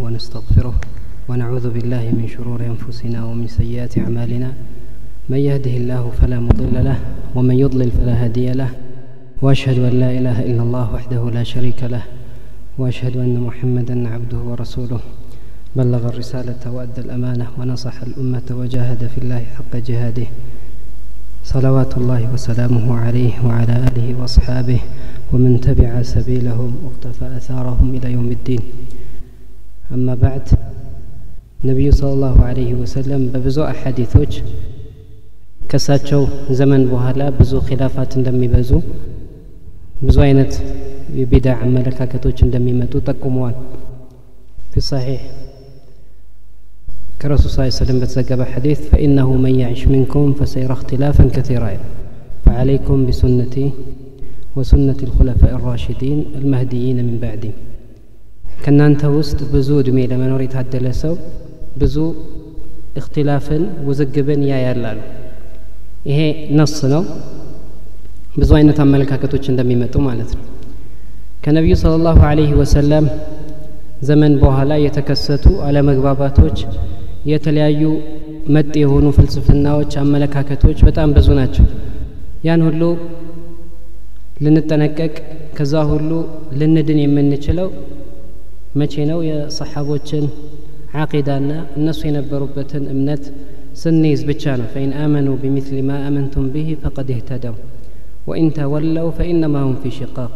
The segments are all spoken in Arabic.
ونستغفره ونعوذ بالله من شرور أنفسنا ومن سيئات أعمالنا. من يهده الله فلا مضل له ومن يضلل فلا هادي له. وأشهد أن لا إله إلا الله وحده لا شريك له. وأشهد أن محمدا عبده ورسوله. بلغ الرسالة وأدى الأمانة ونصح الأمة وجاهد في الله حق جهاده. صلوات الله وسلامه عليه وعلى آله وأصحابه ومن تبع سبيلهم واقتفى أثارهم إلى يوم الدين. أما بعد نبي صلى الله عليه وسلم ببزو أحاديثوش كساتشو زمن بوهلا بزو خلافات لم يبزو بزو عينت يبدع ملكا كتوش لم يمتو تقوموان في الصحيح كرسول صلى الله عليه وسلم بتزقب حديث فإنه من يعش منكم فسير اختلافا كثيرا فعليكم بسنتي وسنة الخلفاء الراشدين المهديين من بعدي. ከእናንተ ውስጥ ብዙ እድሜ ለመኖር የታደለ ሰው ብዙ እክትላፍን ውዝግብን ያያላሉ ይሄ ነስ ነው። ብዙ አይነት አመለካከቶች እንደሚመጡ ማለት ነው። ከነቢዩ ስለ ላሁ ወሰለም ዘመን በኋላ የተከሰቱ አለመግባባቶች የተለያዩ መጤ የሆኑ ፍልስፍናዎች አመለካከቶች በጣም ብዙ ናቸው። ያን ሁሉ ልንጠነቀቅ ከዛ ሁሉ ልንድን የምንችለው መቼ ነው የሰሓቦችን ዓቂዳና እነሱ የነበሩበትን እምነት ስንይዝ ብቻ ነው ፈኢን አመኑ ቢምስሊ ማ አመንቱም ብህ ፈቀድ እህተደው ወኢን ተወለው ፈኢነማ ሁም ፊ ሽቃቅ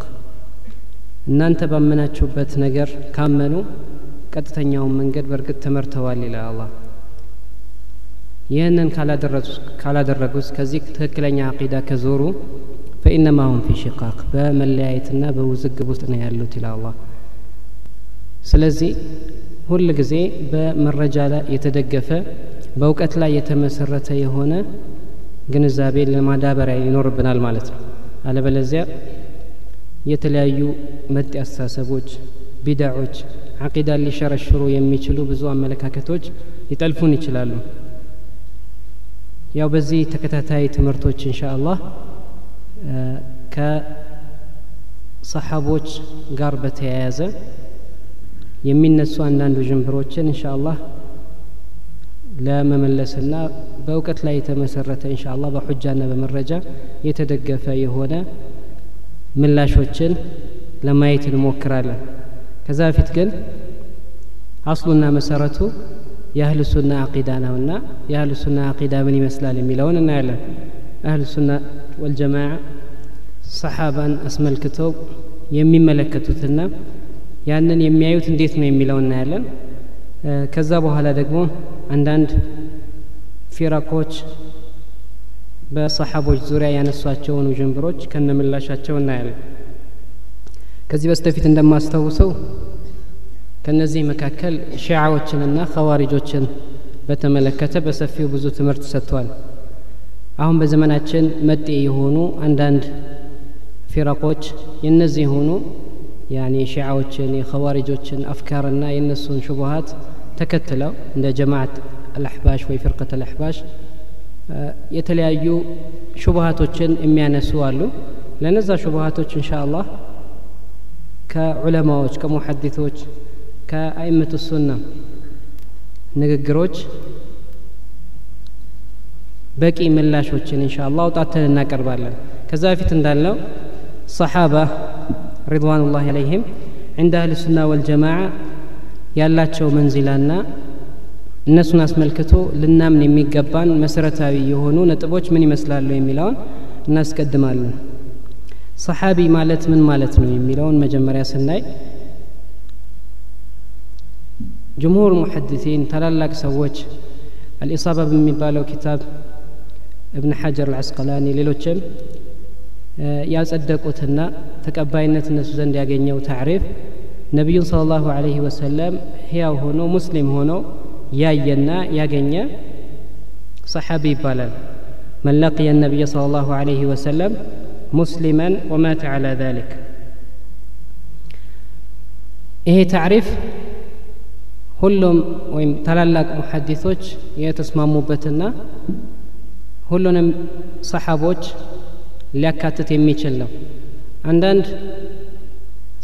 እናንተ ባመናችሁበት ነገር ካመኑ ቀጥተኛውን መንገድ በእርግጥ ተመርተዋል ይላል አላህ ይህንን ካላደረጉት ከዚህ ትክክለኛ አቂዳ ከዞሩ ፈኢነማ ሁም ፊ ሽቃቅ በመለያየትና በውዝግብ ውስጥ ነው ያሉት ይላል አላህ ስለዚህ ሁል ጊዜ በመረጃ ላይ የተደገፈ በእውቀት ላይ የተመሰረተ የሆነ ግንዛቤ ለማዳበሪያ ይኖርብናል ማለት ነው። አለበለዚያ የተለያዩ መጤ አስተሳሰቦች ቢዳዖች አቂዳን ሊሸረሽሩ የሚችሉ ብዙ አመለካከቶች ሊጠልፉን ይችላሉ። ያው በዚህ ተከታታይ ትምህርቶች እንሻ አላህ ከሰሓቦች ጋር በተያያዘ የሚነሱ አንዳንድ ውዥንብሮችን እንሻ አላህ ለመመለስና በእውቀት ላይ የተመሰረተ እንሻ አላህ በሑጃና በመረጃ የተደገፈ የሆነ ምላሾችን ለማየት እንሞክራለን ከዛ በፊት ግን አስሉና መሰረቱ የአህል ሱና አቂዳ ነውና የአህል ሱና አቂዳ ምን ይመስላል የሚለውን እናያለን አህል ሱና ወልጀማዓ ሰሓባን አስመልክተው የሚመለከቱትና ያንን የሚያዩት እንዴት ነው የሚለው እናያለን። ከዛ በኋላ ደግሞ አንዳንድ ፊረቆች በሰሓቦች ዙሪያ ያነሷቸውን ውዥንብሮች ከነምላሻቸው እናያለን። ከዚህ በስተፊት እንደማስታውሰው ከነዚህ መካከል ሺዓዎችንና ኸዋሪጆችን በተመለከተ በሰፊው ብዙ ትምህርት ሰጥቷል። አሁን በዘመናችን መጤ የሆኑ አንዳንድ ፊረቆች የነዚህ የሆኑ ያኔ ሺዓዎችን የኸዋሪጆችን አፍካርና የእነሱን ሹቡሃት ተከትለው እንደ ጀማዓት አልአሕባሽ ወይ ፍርቀት አልአሕባሽ የተለያዩ ሹቡሃቶችን የሚያነሱ አሉ ለነዛ ሹቡሃቶች እንሻ አላህ ከዑለማዎች ከሙሐዲቶች ከአይመቱ ሱና ንግግሮች በቂ ምላሾችን እንሻ አላህ አውጣተን እናቀርባለን ከዛ በፊት እንዳልነው ሰሓባ ሪድዋኑላህ አለይህም ዕንደ አህል ሱና ወልጀማዓ ያላቸው መንዚላና እነሱን አስመልክቶ ልናምን የሚገባን መሰረታዊ የሆኑ ነጥቦች ምን ይመስላሉ የሚለውን እናስቀድማለን ሰሓቢ ማለት ምን ማለት ነው የሚለውን መጀመሪያ ስናይ ጅምሁር ሙሐድሲን ታላላቅ ሰዎች አልኢሳባ በሚባለው ኪታብ እብን ሐጀር አልዓስቀላኒ ሌሎችም ያጸደቁትና ተቀባይነት እነሱ ዘንድ ያገኘው ታዕሪፍ ነቢዩን ስለ ላሁ አለህ ወሰለም ህያው ሆኖ ሙስሊም ሆኖ ያየና ያገኘ ሰሓቢ ይባላል መን ለቅየ ነቢይ ስለ ላሁ አለህ ወሰለም ሙስሊመን ወማተ ዓላ ذلك ይሄ ታዕሪፍ ሁሉም ወይም ታላላቅ ሙሐዲሶች የተስማሙበትና ሁሉንም ሰሓቦች ሊያካትት የሚችል ነው አንዳንድ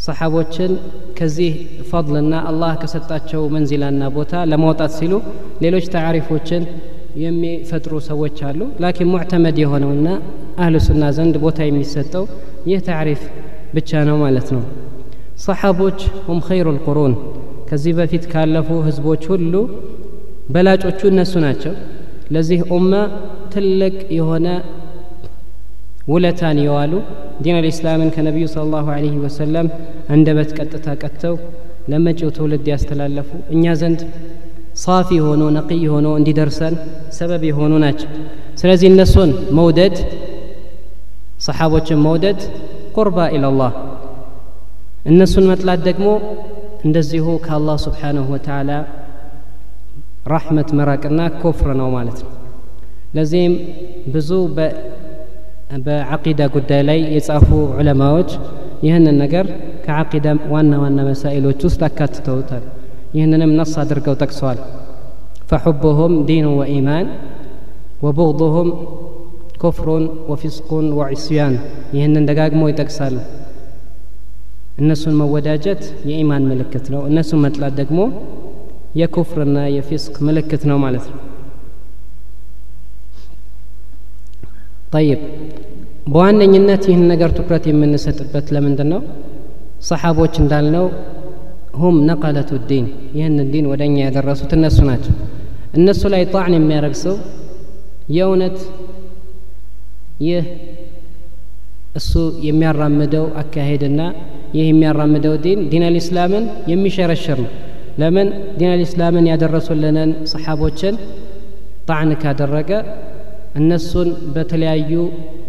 ሰሓቦችን ከዚህ ፈضልና አላህ ከሰጣቸው መንዚላና ቦታ ለማውጣት ሲሉ ሌሎች ተዓሪፎችን የሚፈጥሩ ሰዎች አሉ ላኪን ሙዕተመድ የሆነውና አህሉ ሱና ዘንድ ቦታ የሚሰጠው ይህ ተዓሪፍ ብቻ ነው ማለት ነው ሰሓቦች ሁም ኸይሩ ልቁሩን ከዚህ በፊት ካለፉ ህዝቦች ሁሉ በላጮቹ እነሱ ናቸው ለዚህ ኡማ ትልቅ የሆነ ውለታን የዋሉ ዲን አልእስላምን ከነቢዩ ስለ ላሁ አለህ ወሰለም አንደበት ቀጥታ ቀጥተው ለመጪው ትውልድ ያስተላለፉ እኛ ዘንድ ሳፊ ሆኖ ነቅይ ሆኖ እንዲደርሰን ሰበብ የሆኑ ናቸው ስለዚህ እነሱን መውደድ ሰሓቦችን መውደድ ቁርባ ኢላላህ እነሱን መጥላት ደግሞ እንደዚሁ ከአላህ ስብሓንሁ ወተዓላ ራሕመት መራቅና ኮፍር ነው ማለት ነው ለዚህም ብዙ بعقيدة قدالي يصافوا علماء يهنن النجر كعقيدة وأنا وأنا مسائل وتستكت توتر. يهنن من نص درك وتكسوال فحبهم دين وإيمان وبغضهم كفر وفسق وعصيان. يهنن دقاق مو يتكسال الناس المواداجت يإيمان ملكتنا والناس المتلات دقمو يكفرنا يفسق ملكتنا ومالتنا ጠይብ። በዋነኝነት ይህን ነገር ትኩረት የምንሰጥበት ለምንድን ነው ሰሓቦች እንዳልነው ሁም ነቀለቱ ዲን ይህንን ዲን ወደ እኛ ያደረሱት እነሱ ናቸው። እነሱ ላይ ጣዕን የሚያደርግ ሰው የእውነት ይህ እሱ የሚያራምደው አካሄድና ይህ የሚያራምደው ዲን ዲን አልእስላምን የሚሸረሽር ነው። ለምን? ዲን አልእስላምን ያደረሱልንን ሰሓቦችን ጣዕን ካደረገ እነሱን በተለያዩ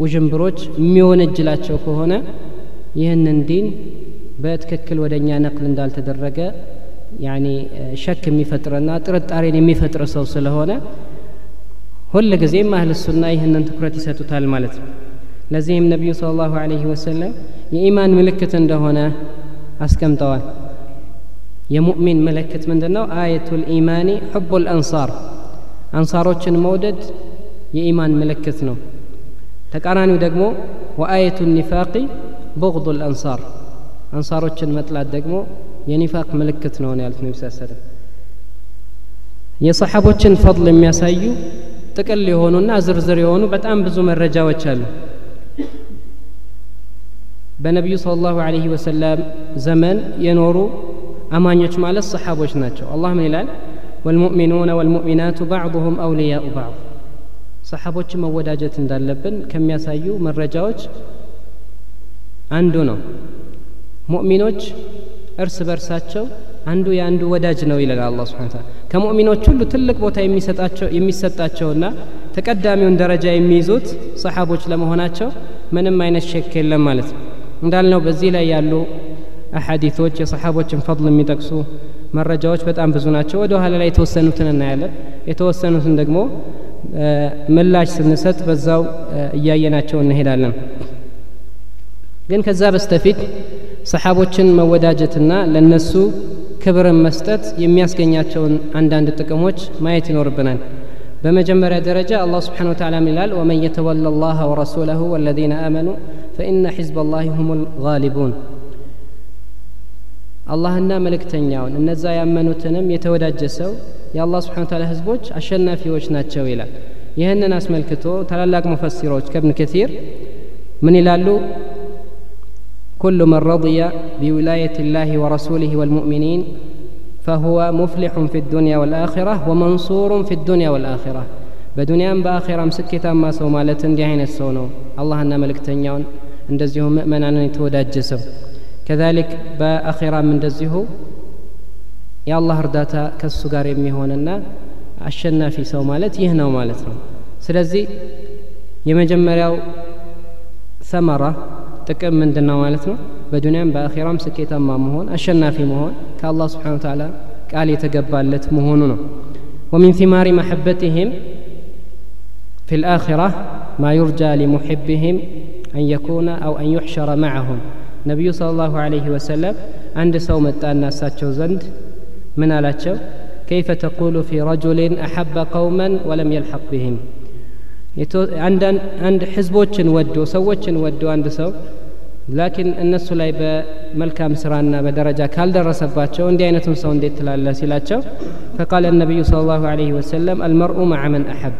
ውዥንብሮች የሚወነጅላቸው ከሆነ ይህንን ዲን በትክክል ወደ እኛ ነቅል እንዳልተደረገ ያኒ ሸክ የሚፈጥርና ጥርጣሬን የሚፈጥር ሰው ስለሆነ ሁል ጊዜም አህል ሱና ይህንን ትኩረት ይሰጡታል ማለት ነው ለዚህም ነቢዩ ስለ ላሁ አለህ ወሰለም የኢማን ምልክት እንደሆነ አስቀምጠዋል የሙእሚን ምልክት ምንድን ነው አየቱ ልኢማኒ ሕቡ ልአንሳር አንሳሮችን መውደድ የኢማን ምልክት ነው ተቃራኒው ደግሞ ወአየቱ ኒፋቂ ቦቅዱ ልአንሳር አንሳሮችን መጥላት ደግሞ የኒፋቅ ምልክት ነው ነው ያሉት ነቢ ሰለም የሰሓቦችን ፈضል የሚያሳዩ ጥቅል የሆኑና ዝርዝር የሆኑ በጣም ብዙ መረጃዎች አሉ በነቢዩ ስለ ላሁ አለህ ወሰላም ዘመን የኖሩ አማኞች ማለት ሰሓቦች ናቸው አላህ ምን ይላል ወልሙእሚኑነ ወልሙእሚናቱ ባዕضሁም አውልያኡ ባዕض ሰሓቦችን መወዳጀት እንዳለብን ከሚያሳዩ መረጃዎች አንዱ ነው። ሙእሚኖች እርስ በርሳቸው አንዱ የአንዱ ወዳጅ ነው ይላል አላ ስብን ታላ ከሙእሚኖች ሁሉ ትልቅ ቦታ የሚሰጣቸውና ተቀዳሚውን ደረጃ የሚይዙት ሰሓቦች ለመሆናቸው ምንም አይነት ሸክ የለም ማለት ነው። እንዳልነው በዚህ ላይ ያሉ አሐዲቶች የሰሓቦችን ፈضል የሚጠቅሱ መረጃዎች በጣም ብዙ ናቸው። ወደ ኋላ ላይ የተወሰኑትን እናያለን። የተወሰኑትን ደግሞ ምላሽ ስንሰጥ በዛው እያየናቸው እንሄዳለን። ግን ከዛ በስተፊት ሰሓቦችን መወዳጀትና ለነሱ ክብርን መስጠት የሚያስገኛቸውን አንዳንድ ጥቅሞች ማየት ይኖርብናል። በመጀመሪያ ደረጃ አላህ ስብሓን ወተላ ይላል ወመን የተወላ ላህ ወረሱለሁ ወለዚነ አመኑ ፈኢነ ሕዝብ ላህ ሁም ልጋሊቡን አላህና መልእክተኛውን እነዛ ያመኑትንም የተወዳጀ ሰው የአላህ ስብሓን ታላ ህዝቦች አሸናፊዎች ናቸው ይላል ይህንን አስመልክቶ ታላላቅ ሙፈሲሮች ከብን ከቲር ምን ይላሉ كل من رضي بولاية الله ورسوله والمؤمنين فهو مفلح في الدنيا والآخرة ومنصور في الدنيا والآخرة በዱንያም በአኼራም ስኬታማ ሰው ማለት እንዲህ አይነት ሰው ነው አላህና መልእክተኛውን እንደዚሁ ምእመናንን የተወዳጀ ሰው ከዛሊክ በአኼራም እንደዚሁ የአላህ እርዳታ ከሱ ጋር የሚሆንና አሸናፊ ሰው ማለት ይህ ነው ማለት ነው ስለዚህ የመጀመሪያው ሰመራ ጥቅም ምንድን ነው ማለት ነው በዱንያም በአኼራም ስኬታማ መሆን አሸናፊ መሆን ከአላህ ስብሓን ተዓላ ቃል የተገባለት መሆኑ ነው ومن ثمار محبتهم في الآخرة ما يرجى لمحبهم أن يكون أو أن يحشر معهم ነቢዩ ስለ ላሁ አለህ ወሰለም አንድ ሰው መጣና እሳቸው ዘንድ ምን አላቸው ከይፈ ተቁሉ ፊ ረጁልን አሐበ ቀውመን ወለም የልሐቅ ብህም አንድ ህዝቦችን ወዶ ሰዎችን ወዶ አንድ ሰው ላኪን እነሱ ላይ በመልካም ስራና በደረጃ ካልደረሰባቸው እንዲህ አይነቱን ሰው እንዴት ትላለ ሲላቸው ፈቃለ ነቢዩ ስለ ላሁ አለህ ወሰለም አልመርኡ ማዕ መን አሐብ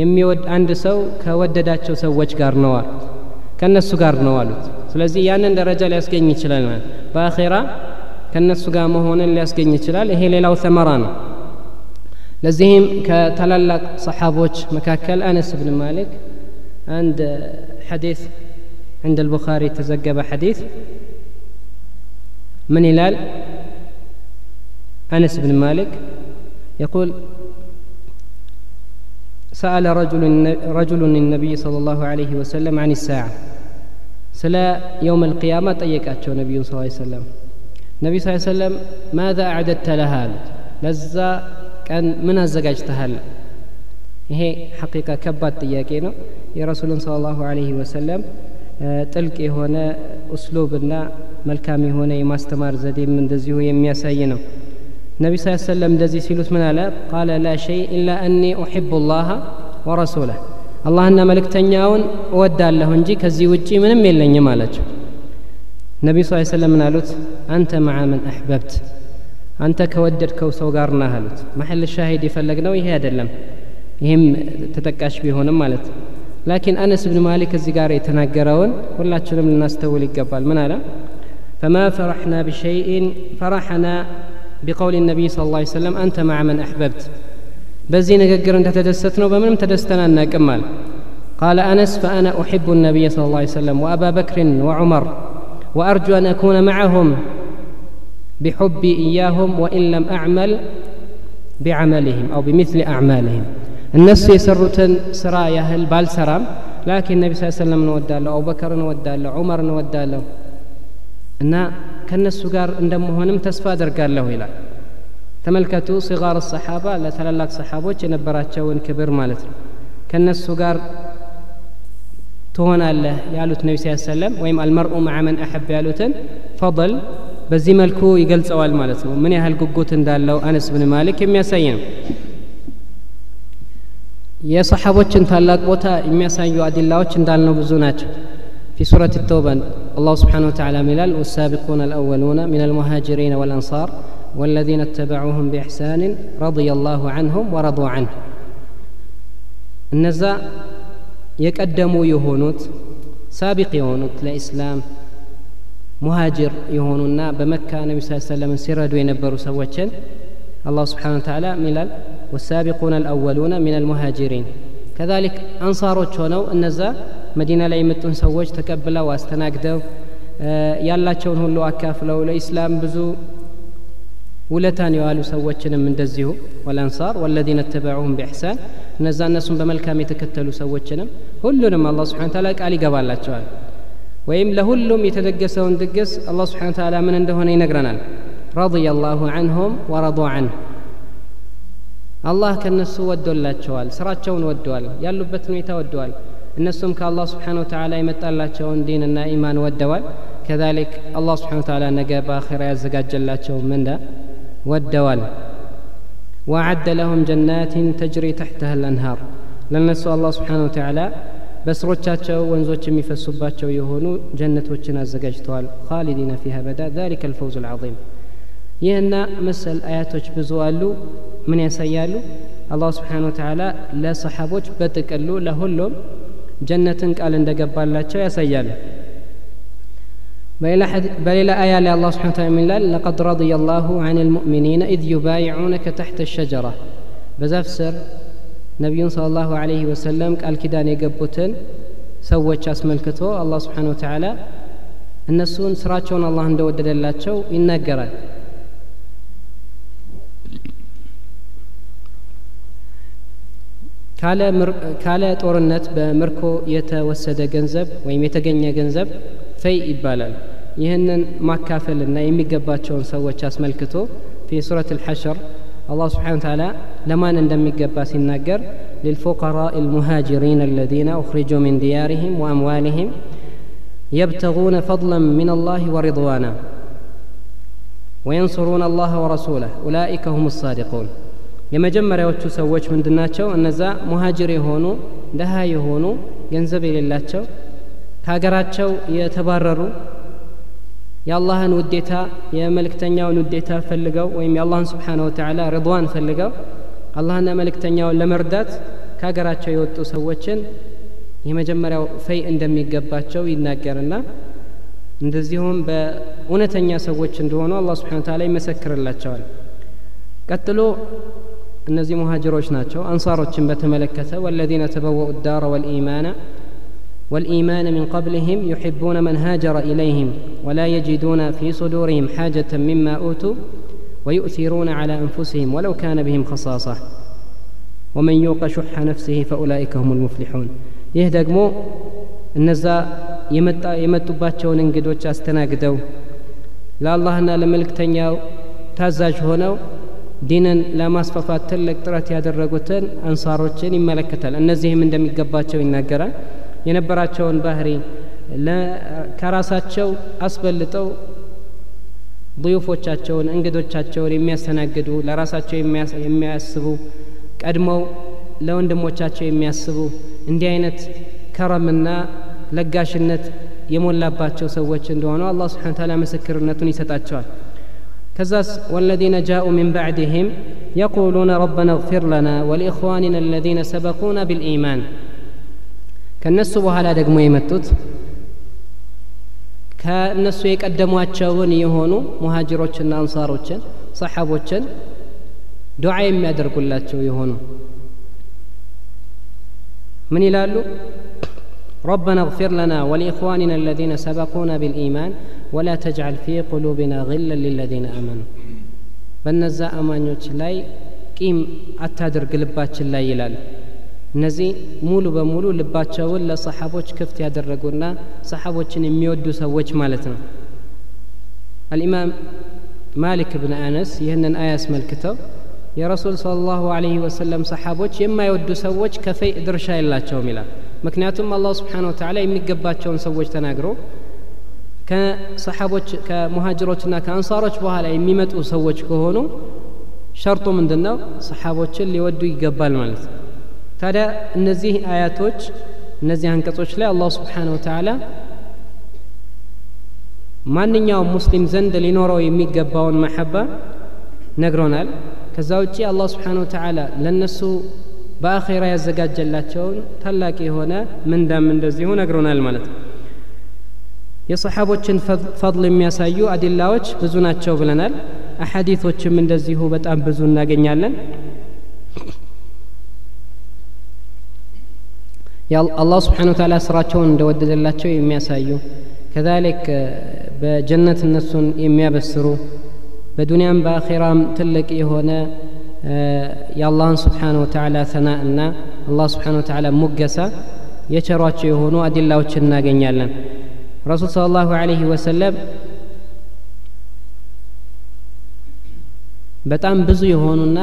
የሚወድ አንድ ሰው ከወደዳቸው ሰዎች ጋር ነዋል ከእነሱ ጋር ነው አሉት ስለዚህ ያንን ደረጃ ሊያስገኝ ይችላል ማለት በአኼራ ከእነሱ ጋር መሆንን ሊያስገኝ ይችላል ይሄ ሌላው ተመራ ነው ለዚህም ከታላላቅ ሰሓቦች መካከል አነስ ብን ማሊክ አንድ ሐዲስ عند البخاري تزجب حديث من هلال أنس بن مالك يقول سأل رجل رجل النبي صلى الله عليه وسلم عن الساعة سلا يوم القيامة طيقاتشو نبي صلى الله عليه وسلم نبي صلى الله عليه وسلم ماذا أعددت لها لزا كان من الزجاجتها ይሄ ሐቂቃ ከባድ ጥያቄ ነው የረሱልን ስለ ላሁ አለህ ወሰለም ጥልቅ የሆነ ኡስሉብና መልካም የሆነ የማስተማር ዘዴም እንደዚሁ የሚያሳይ ነው ነቢ ስ ሰለም እንደዚህ ሲሉት ምን አለ ቃለ ላ ሸይ ኢላ አኒ ኡሕቡ ላህ ወረሱላህ አላህና መልእክተኛውን እወዳለሁ እንጂ ከዚህ ውጪ ምንም የለኝም አላቸው ነቢዩ ስ ሰለም ምን አሉት አንተ መዓ ምን አሕበብት አንተ ከወደድከው ሰው ጋር ናህ አሉት መሐል ሻሂድ የፈለግ ነው ይሄ አይደለም ይህም ተጠቃሽ ቢሆንም ማለት ነው ላኪን አነስ ብን ማሊክ እዚህ ጋር የተናገረውን ሁላችንም ልናስተውል ይገባል ምን አለ ፈማ ፈረሕና ብሸይእን بقول النبي صلى الله عليه وسلم أنت مع من أحببت. بزي نقر أنت تدستنا وبمنم تدستنا أنك أمال قال أنس فأنا أحب النبي صلى الله عليه وسلم وأبا بكر وعمر وأرجو أن أكون معهم بحبي إياهم وإن لم أعمل بعملهم أو بمثل أعمالهم النفس يسرة سرايا يهل بالسرام لكن النبي صلى الله عليه وسلم نودى له أبو بكر نودى له عمر نودى له እና ከእነሱ ጋር እንደመሆንም ተስፋ አደርጋለሁ ይላል። ተመልከቱ ሲጋር ሰሓባ ለታላላቅ ሰሓቦች የነበራቸውን ክብር ማለት ነው። ከእነሱ ጋር ትሆናለህ ያሉት ነቢ ስ ሰለም ወይም አልመርኡ መዓ አሐብ ያሉትን ፈضል በዚህ መልኩ ይገልጸዋል ማለት ነው። ምን ያህል ጉጉት እንዳለው አነስ ብን ማሊክ የሚያሳይ ነው። የሰሓቦችን ታላቅ ቦታ የሚያሳዩ አዲላዎች እንዳልነው ብዙ ናቸው في سورة التوبة. الله سبحانه وتعالى ملل والسابقون الأولون من المهاجرين والأنصار والذين اتبعوهم بإحسان رضي الله عنهم ورضوا عنه. النزاء يقدموا يهونوت سابق يهونوت لإسلام مهاجر يهونونا بمكة النبي صلى الله عليه وسلم سردوا ينبروا سواجا الله سبحانه وتعالى ملل والسابقون الأولون من المهاجرين كذلك أنصاروا تشونوا النزاء መዲና ላይ የመጡን ሰዎች ተቀብለው አስተናግደው ያላቸውን ሁሉ አካፍለው ለኢስላም ብዙ ውለታን የዋሉ ሰዎችንም እንደዚሁ ወልአንሳር ወለዚነ ተበዑሁም ቢእሕሳን እነዛ እነሱን በመልካም የተከተሉ ሰዎችንም ሁሉንም አላህ ስብሓን ታላ ቃል ይገባላቸዋል ወይም ለሁሉም የተደገሰውን ድግስ አላህ ስብሓን ታላ ምን እንደሆነ ይነግረናል ረضي الله عنهم ورضوا عنه አላህ ከነሱ ወዶላቸዋል ስራቸውን ወደዋል ያሉበት ሁኔታ ወደዋል እነሱም ከአላህ ስብሓን ወተላ የመጣላቸውን ዲንና ኢማን ወደዋል ከዛሊክ አላህ ስብሓን ወተላ ነገ በአኼራ ያዘጋጀላቸው ምንዳ ወደዋል وأعد لهم جنات تجري تحتها الأنهار ለነሱ አላህ ስብሓን ወተላ በስሮቻቸው ወንዞች የሚፈሱባቸው የሆኑ ጀነቶችን አዘጋጅተዋል ካሊዲነ ፊሃ በዳ ذلك الفوز العظيم ይህና መሰል አያቶች ብዙ አሉ ምን ያሳያሉ አላህ ስብሓን ወተላ ለሰሓቦች በጥቅሉ ለሁሉም ጀነትን ቃል እንደገባላቸው ያሳያል በሌላ አያ ላይ አላህ ስብሓን ታላ ምን ይላል ለቀድ ረድየ ላሁ አን ልሙእሚኒነ ኢዝ ዩባይዑነከ ተሕተ ሸጀራ በዛፍ ስር ነቢዩን ስለ ላሁ አለህ ወሰለም ቃል ኪዳን የገቡትን ሰዎች አስመልክቶ አላህ ስብሓን ወተላ እነሱን ስራቸውን አላህ እንደወደደላቸው ይናገራል ካለ ጦርነት በምርኮ የተወሰደ ገንዘብ ወይም የተገኘ ገንዘብ ፈይ ይባላል ይህንን ማካፈልና የሚገባቸውን ሰዎች አስመልክቶ ፊ ሱረት ልሐሽር አላህ ስብሓን ተላ ለማን እንደሚገባ ሲናገር للفقراء المهاجرين الذين أخرجوا من ديارهم وأموالهم يبتغون فضلا من الله ورضوانا وينصرون الله ورسوله أولئك هم الصادقون የመጀመሪያዎቹ ሰዎች ምንድናቸው? እነዛ ሙሃጅር የሆኑ ደሃ የሆኑ ገንዘብ የሌላቸው ከሀገራቸው የተባረሩ የአላህን ውዴታ የመልእክተኛውን ውዴታ ፈልገው ወይም የአላህን ስብሓነ ወተዓላ ርድዋን ፈልገው አላህና መልእክተኛውን ለመርዳት ከሀገራቸው የወጡ ሰዎችን የመጀመሪያው ፈይ እንደሚገባቸው ይናገርና እንደዚሁም በእውነተኛ ሰዎች እንደሆኑ አላህ ስብሓን ታላ ይመሰክርላቸዋል። ቀጥሎ እነዚህ ሙሃጅሮች ናቸው አንሳሮችን በተመለከተ ወለዚነ ተበወኡ ዳረ ወልኢማና والإيمان من قبلهم يحبون من هاجر إليهم ولا يجدون في صدورهم حاجة مما أوتوا ويؤثرون على أنفسهم ولو كان بهم خصاصة ومن يوق شح نفسه فأولئك هم المفلحون ይህ ደግሞ እነዛ የመጡባቸውን እንግዶች አስተናግደው ለአላህና ለመልእክተኛው ታዛዥ ሆነው ዲንን ለማስፋፋት ትልቅ ጥረት ያደረጉትን አንሳሮችን ይመለከታል። እነዚህም እንደሚገባቸው ይናገራል። የነበራቸውን ባህሪ ከራሳቸው አስበልጠው ضيوፎቻቸውን እንግዶቻቸውን የሚያስተናግዱ ለራሳቸው የሚያስቡ ቀድመው ለወንድሞቻቸው የሚያስቡ እንዲህ አይነት ከረምና ለጋሽነት የሞላባቸው ሰዎች እንደሆኑ አላህ ስብሓን ምስክርነቱን ይሰጣቸዋል። ከዛስ ወለዚነ ጃኡ ሚን ባዕድህም የቁሉነ ረበና እግፊር ለና ወሊእኽዋኒና አለዚነ ሰበቁና ብልኢማን ከእነሱ በኋላ ደግሞ የመጡት ከእነሱ የቀደሟቸውን የሆኑ ሙሃጅሮችና አንሳሮችን ሰሓቦችን ዱዓ የሚያደርጉላቸው የሆኑ من ይላሉ ربنا اغفر لنا ولإخواننا الذين سبقونا بالإيمان ولا تجعل في قلوبنا غلا للذين آمنوا በነዛ አማኞች ላይ ቂም አታድርግ ልባችን ላይ ይላል እነዚህ ሙሉ በሙሉ ልባቸውን ለሰሓቦች ክፍት ያደረጉና ሰሓቦችን የሚወዱ ሰዎች ማለት ነው አልኢማም ማሊክ ብን አነስ ይህንን አያ አስመልክተው የረሱል ስለ ላሁ አለህ ወሰለም ሰሓቦች የማይወዱ ሰዎች ከፈይ ድርሻ የላቸውም ይላል ምክንያቱም አላህ ስብሓን ወተላ የሚገባቸውን ሰዎች ተናግሮ ከሰሓቦች ከሙሃጅሮችና ከአንሳሮች በኋላ የሚመጡ ሰዎች ከሆኑ ሸርጡ ምንድን ነው ሰሓቦችን ሊወዱ ይገባል ማለት ነው ታዲያ እነዚህ አያቶች እነዚህ አንቀጾች ላይ አላህ ስብሓን ወተላ ማንኛውም ሙስሊም ዘንድ ሊኖረው የሚገባውን መሐባ ነግሮናል ከዛ ውጪ አላህ ስብሓን ወተላ ለእነሱ በአኼራ ያዘጋጀላቸውን ታላቅ የሆነ ምንዳም እንደዚሁ ነግሮናል ማለት ነው። የሰሓቦችን ፈضል የሚያሳዩ አዲላዎች ብዙ ናቸው ብለናል። አሐዲቶችም እንደዚሁ በጣም ብዙ እናገኛለን። አላህ ስብሓን ወተላ ስራቸውን እንደወደደላቸው የሚያሳዩ ከዛሊክ በጀነት እነሱን የሚያበስሩ በዱንያም በአኼራም ትልቅ የሆነ የአላህን ስብሓን ወተላ ተና እና አላህ ስብሓን ወተላ ሙገሳ የቸሯቸው የሆኑ አዲላዎችን እናገኛለን ረሱል ስለ ላሁ አለህ ወሰለም በጣም ብዙ የሆኑና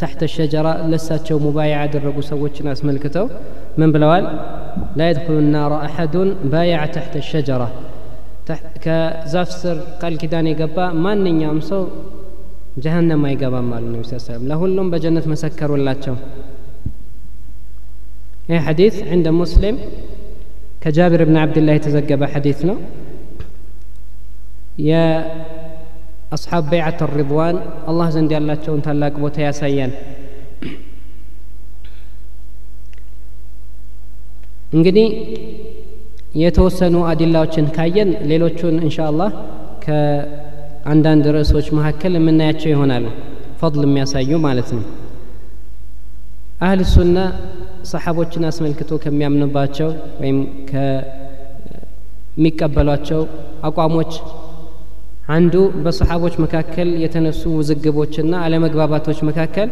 ተሕተ ሸጀራ ለሳቸው ሙባያ ያደረጉ ሰዎችን አስመልክተው ምን ብለዋል ላ የድኩሉ ናረ አሐዱን ባያዕ ተሕተ ሸጀራ ከዛፍ ስር ቃል ኪዳን የገባ ማንኛውም ሰው ጀሀነም አይገባም አሉ ነቢ ስ ሰለም ለሁሉም በጀነት መሰከሩላቸው ይህ ሐዲት ዕንደ ሙስሊም ከጃብር ብን ዓብድላህ የተዘገበ ሐዲት ነው የአስሓብ በይዓት ሪድዋን አላህ ዘንድ ያላቸውን ታላቅ ቦታ ያሳያል እንግዲህ የተወሰኑ አዲላዎችን ካየን ሌሎቹን እንሻ አላህ አንዳንድ ርዕሶች መካከል የምናያቸው ይሆናል ፈضል የሚያሳዩ ማለት ነው። አህል ሱና ሰሓቦችን አስመልክቶ ከሚያምንባቸው ወይም ከሚቀበሏቸው አቋሞች አንዱ በሰሓቦች መካከል የተነሱ ውዝግቦችና አለመግባባቶች መካከል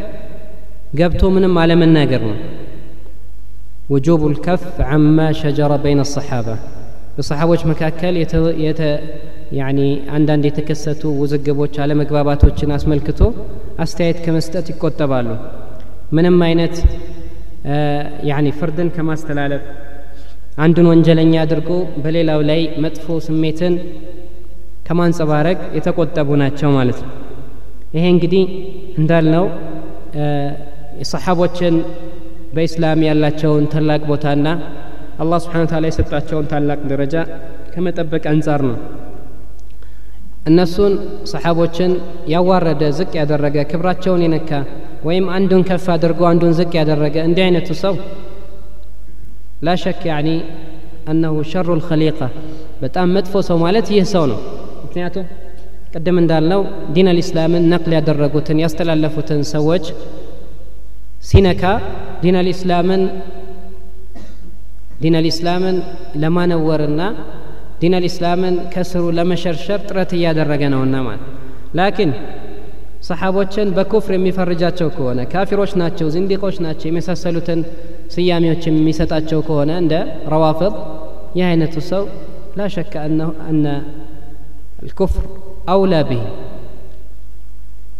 ገብቶ ምንም አለመናገር ነው። وجوب الكف አማ شجر بين الصحابه በሰሓቦች መካከል አንዳንድ የተከሰቱ ውዝግቦች አለመግባባቶችን አስመልክቶ አስተያየት ከመስጠት ይቆጠባሉ። ምንም አይነት ፍርድን ከማስተላለፍ አንዱን ወንጀለኛ አድርጎ በሌላው ላይ መጥፎ ስሜትን ከማንጸባረቅ የተቆጠቡ ናቸው ማለት ነው። ይሄ እንግዲህ እንዳልነው የሰሓቦችን በኢስላም ያላቸውን ታላቅ ቦታና አላህ ስብሓን ታላ የሰጣቸውን ታላቅ ደረጃ ከመጠበቅ አንጻር ነው እነሱን ሰሓቦችን ያዋረደ ዝቅ ያደረገ ክብራቸውን የነካ ወይም አንዱን ከፍ አድርጎ አንዱን ዝቅ ያደረገ እንዲህ አይነቱ ሰው ላ ሸክ ያኒ አነሁ ሸሩ ልከሊቃ በጣም መጥፎ ሰው ማለት ይህ ሰው ነው ምክንያቱም ቅድም እንዳልነው ዲን አልኢስላምን ነቅል ያደረጉትን ያስተላለፉትን ሰዎች ሲነካ ዲን አልኢስላምን ዲን አልኢስላምን ለማነወርና ዲን አልኢስላምን ከስሩ ለመሸርሸር ጥረት እያደረገ ነውና ማለት ላኪን ሰሓቦችን በኩፍር የሚፈርጃቸው ከሆነ ካፊሮች ናቸው ዝንዲቆች ናቸው የመሳሰሉትን ስያሜዎች የሚሰጣቸው ከሆነ እንደ ረዋፍድ ይህ አይነቱ ሰው ላ ሸከ አነ الكفر أولى به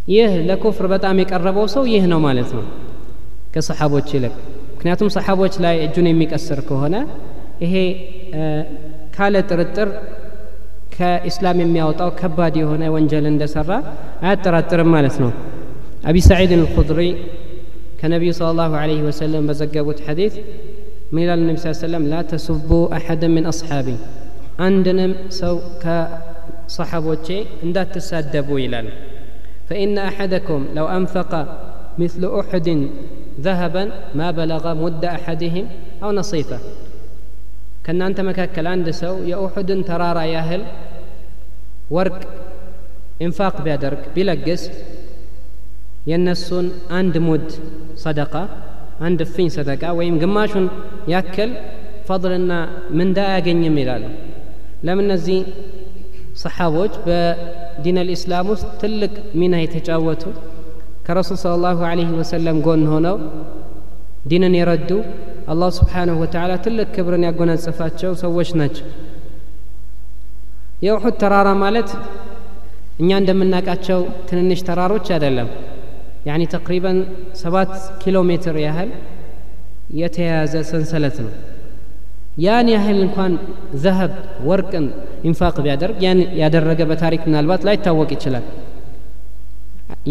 ይህ ለኩፍር በጣም የቀረበው ሰው ይህ ነው ማለት ነው ከሰሓቦች ይልቅ ምክንያቱም ሰሓቦች ላይ እጁን የሚቀስር ከሆነ ይሄ ካለ ጥርጥር ከኢስላም የሚያወጣው ከባድ የሆነ ወንጀል እንደሰራ አያጠራጥርም ማለት ነው አቢ ሰዒድ አልኹድሪ ከነቢዩ صلى الله عليه وسلم በዘገቡት ሐዲት ምን ይላል ነቢ ስ ሰለም ላ ተሱቡ አሐደን ምን አስሓቢ አንድንም ሰው ከሰሓቦቼ እንዳትሳደቡ ይላል فإن أحدكم لو أنفق مثل أحد ذهبا ما بلغ مد أحدهم أو نصيفه. كان أنت مكاكل أندسو يا أحد ترارا ياهل ورك إنفاق بادرك بلقس ينسون عند مد صدقة عند فين صدقة. ويم قماشون يأكل فضل أن من داعين يميلال لم نزي صحابوج بدين الإسلام تلك من يتجاوتو ከረሱል ስለ ላሁ አለህ ወሰለም ጎን ሆነው ዲንን የረዱ አላህ ስብሓንሁ ወተዓላ ትልቅ ክብርን ያጎናጸፋቸው ሰዎች ናቸው። የውሑድ ተራራ ማለት እኛ እንደምናውቃቸው ትንንሽ ተራሮች አይደለም። ያኒ ተቅሪበን ሰባት ኪሎ ሜትር ያህል የተያያዘ ሰንሰለት ነው። ያን ያህል እንኳን ዘሀብ ወርቅን ኢንፋቅ ቢያደርግ ያን ያደረገ በታሪክ ምናልባት ላይታወቅ ይችላል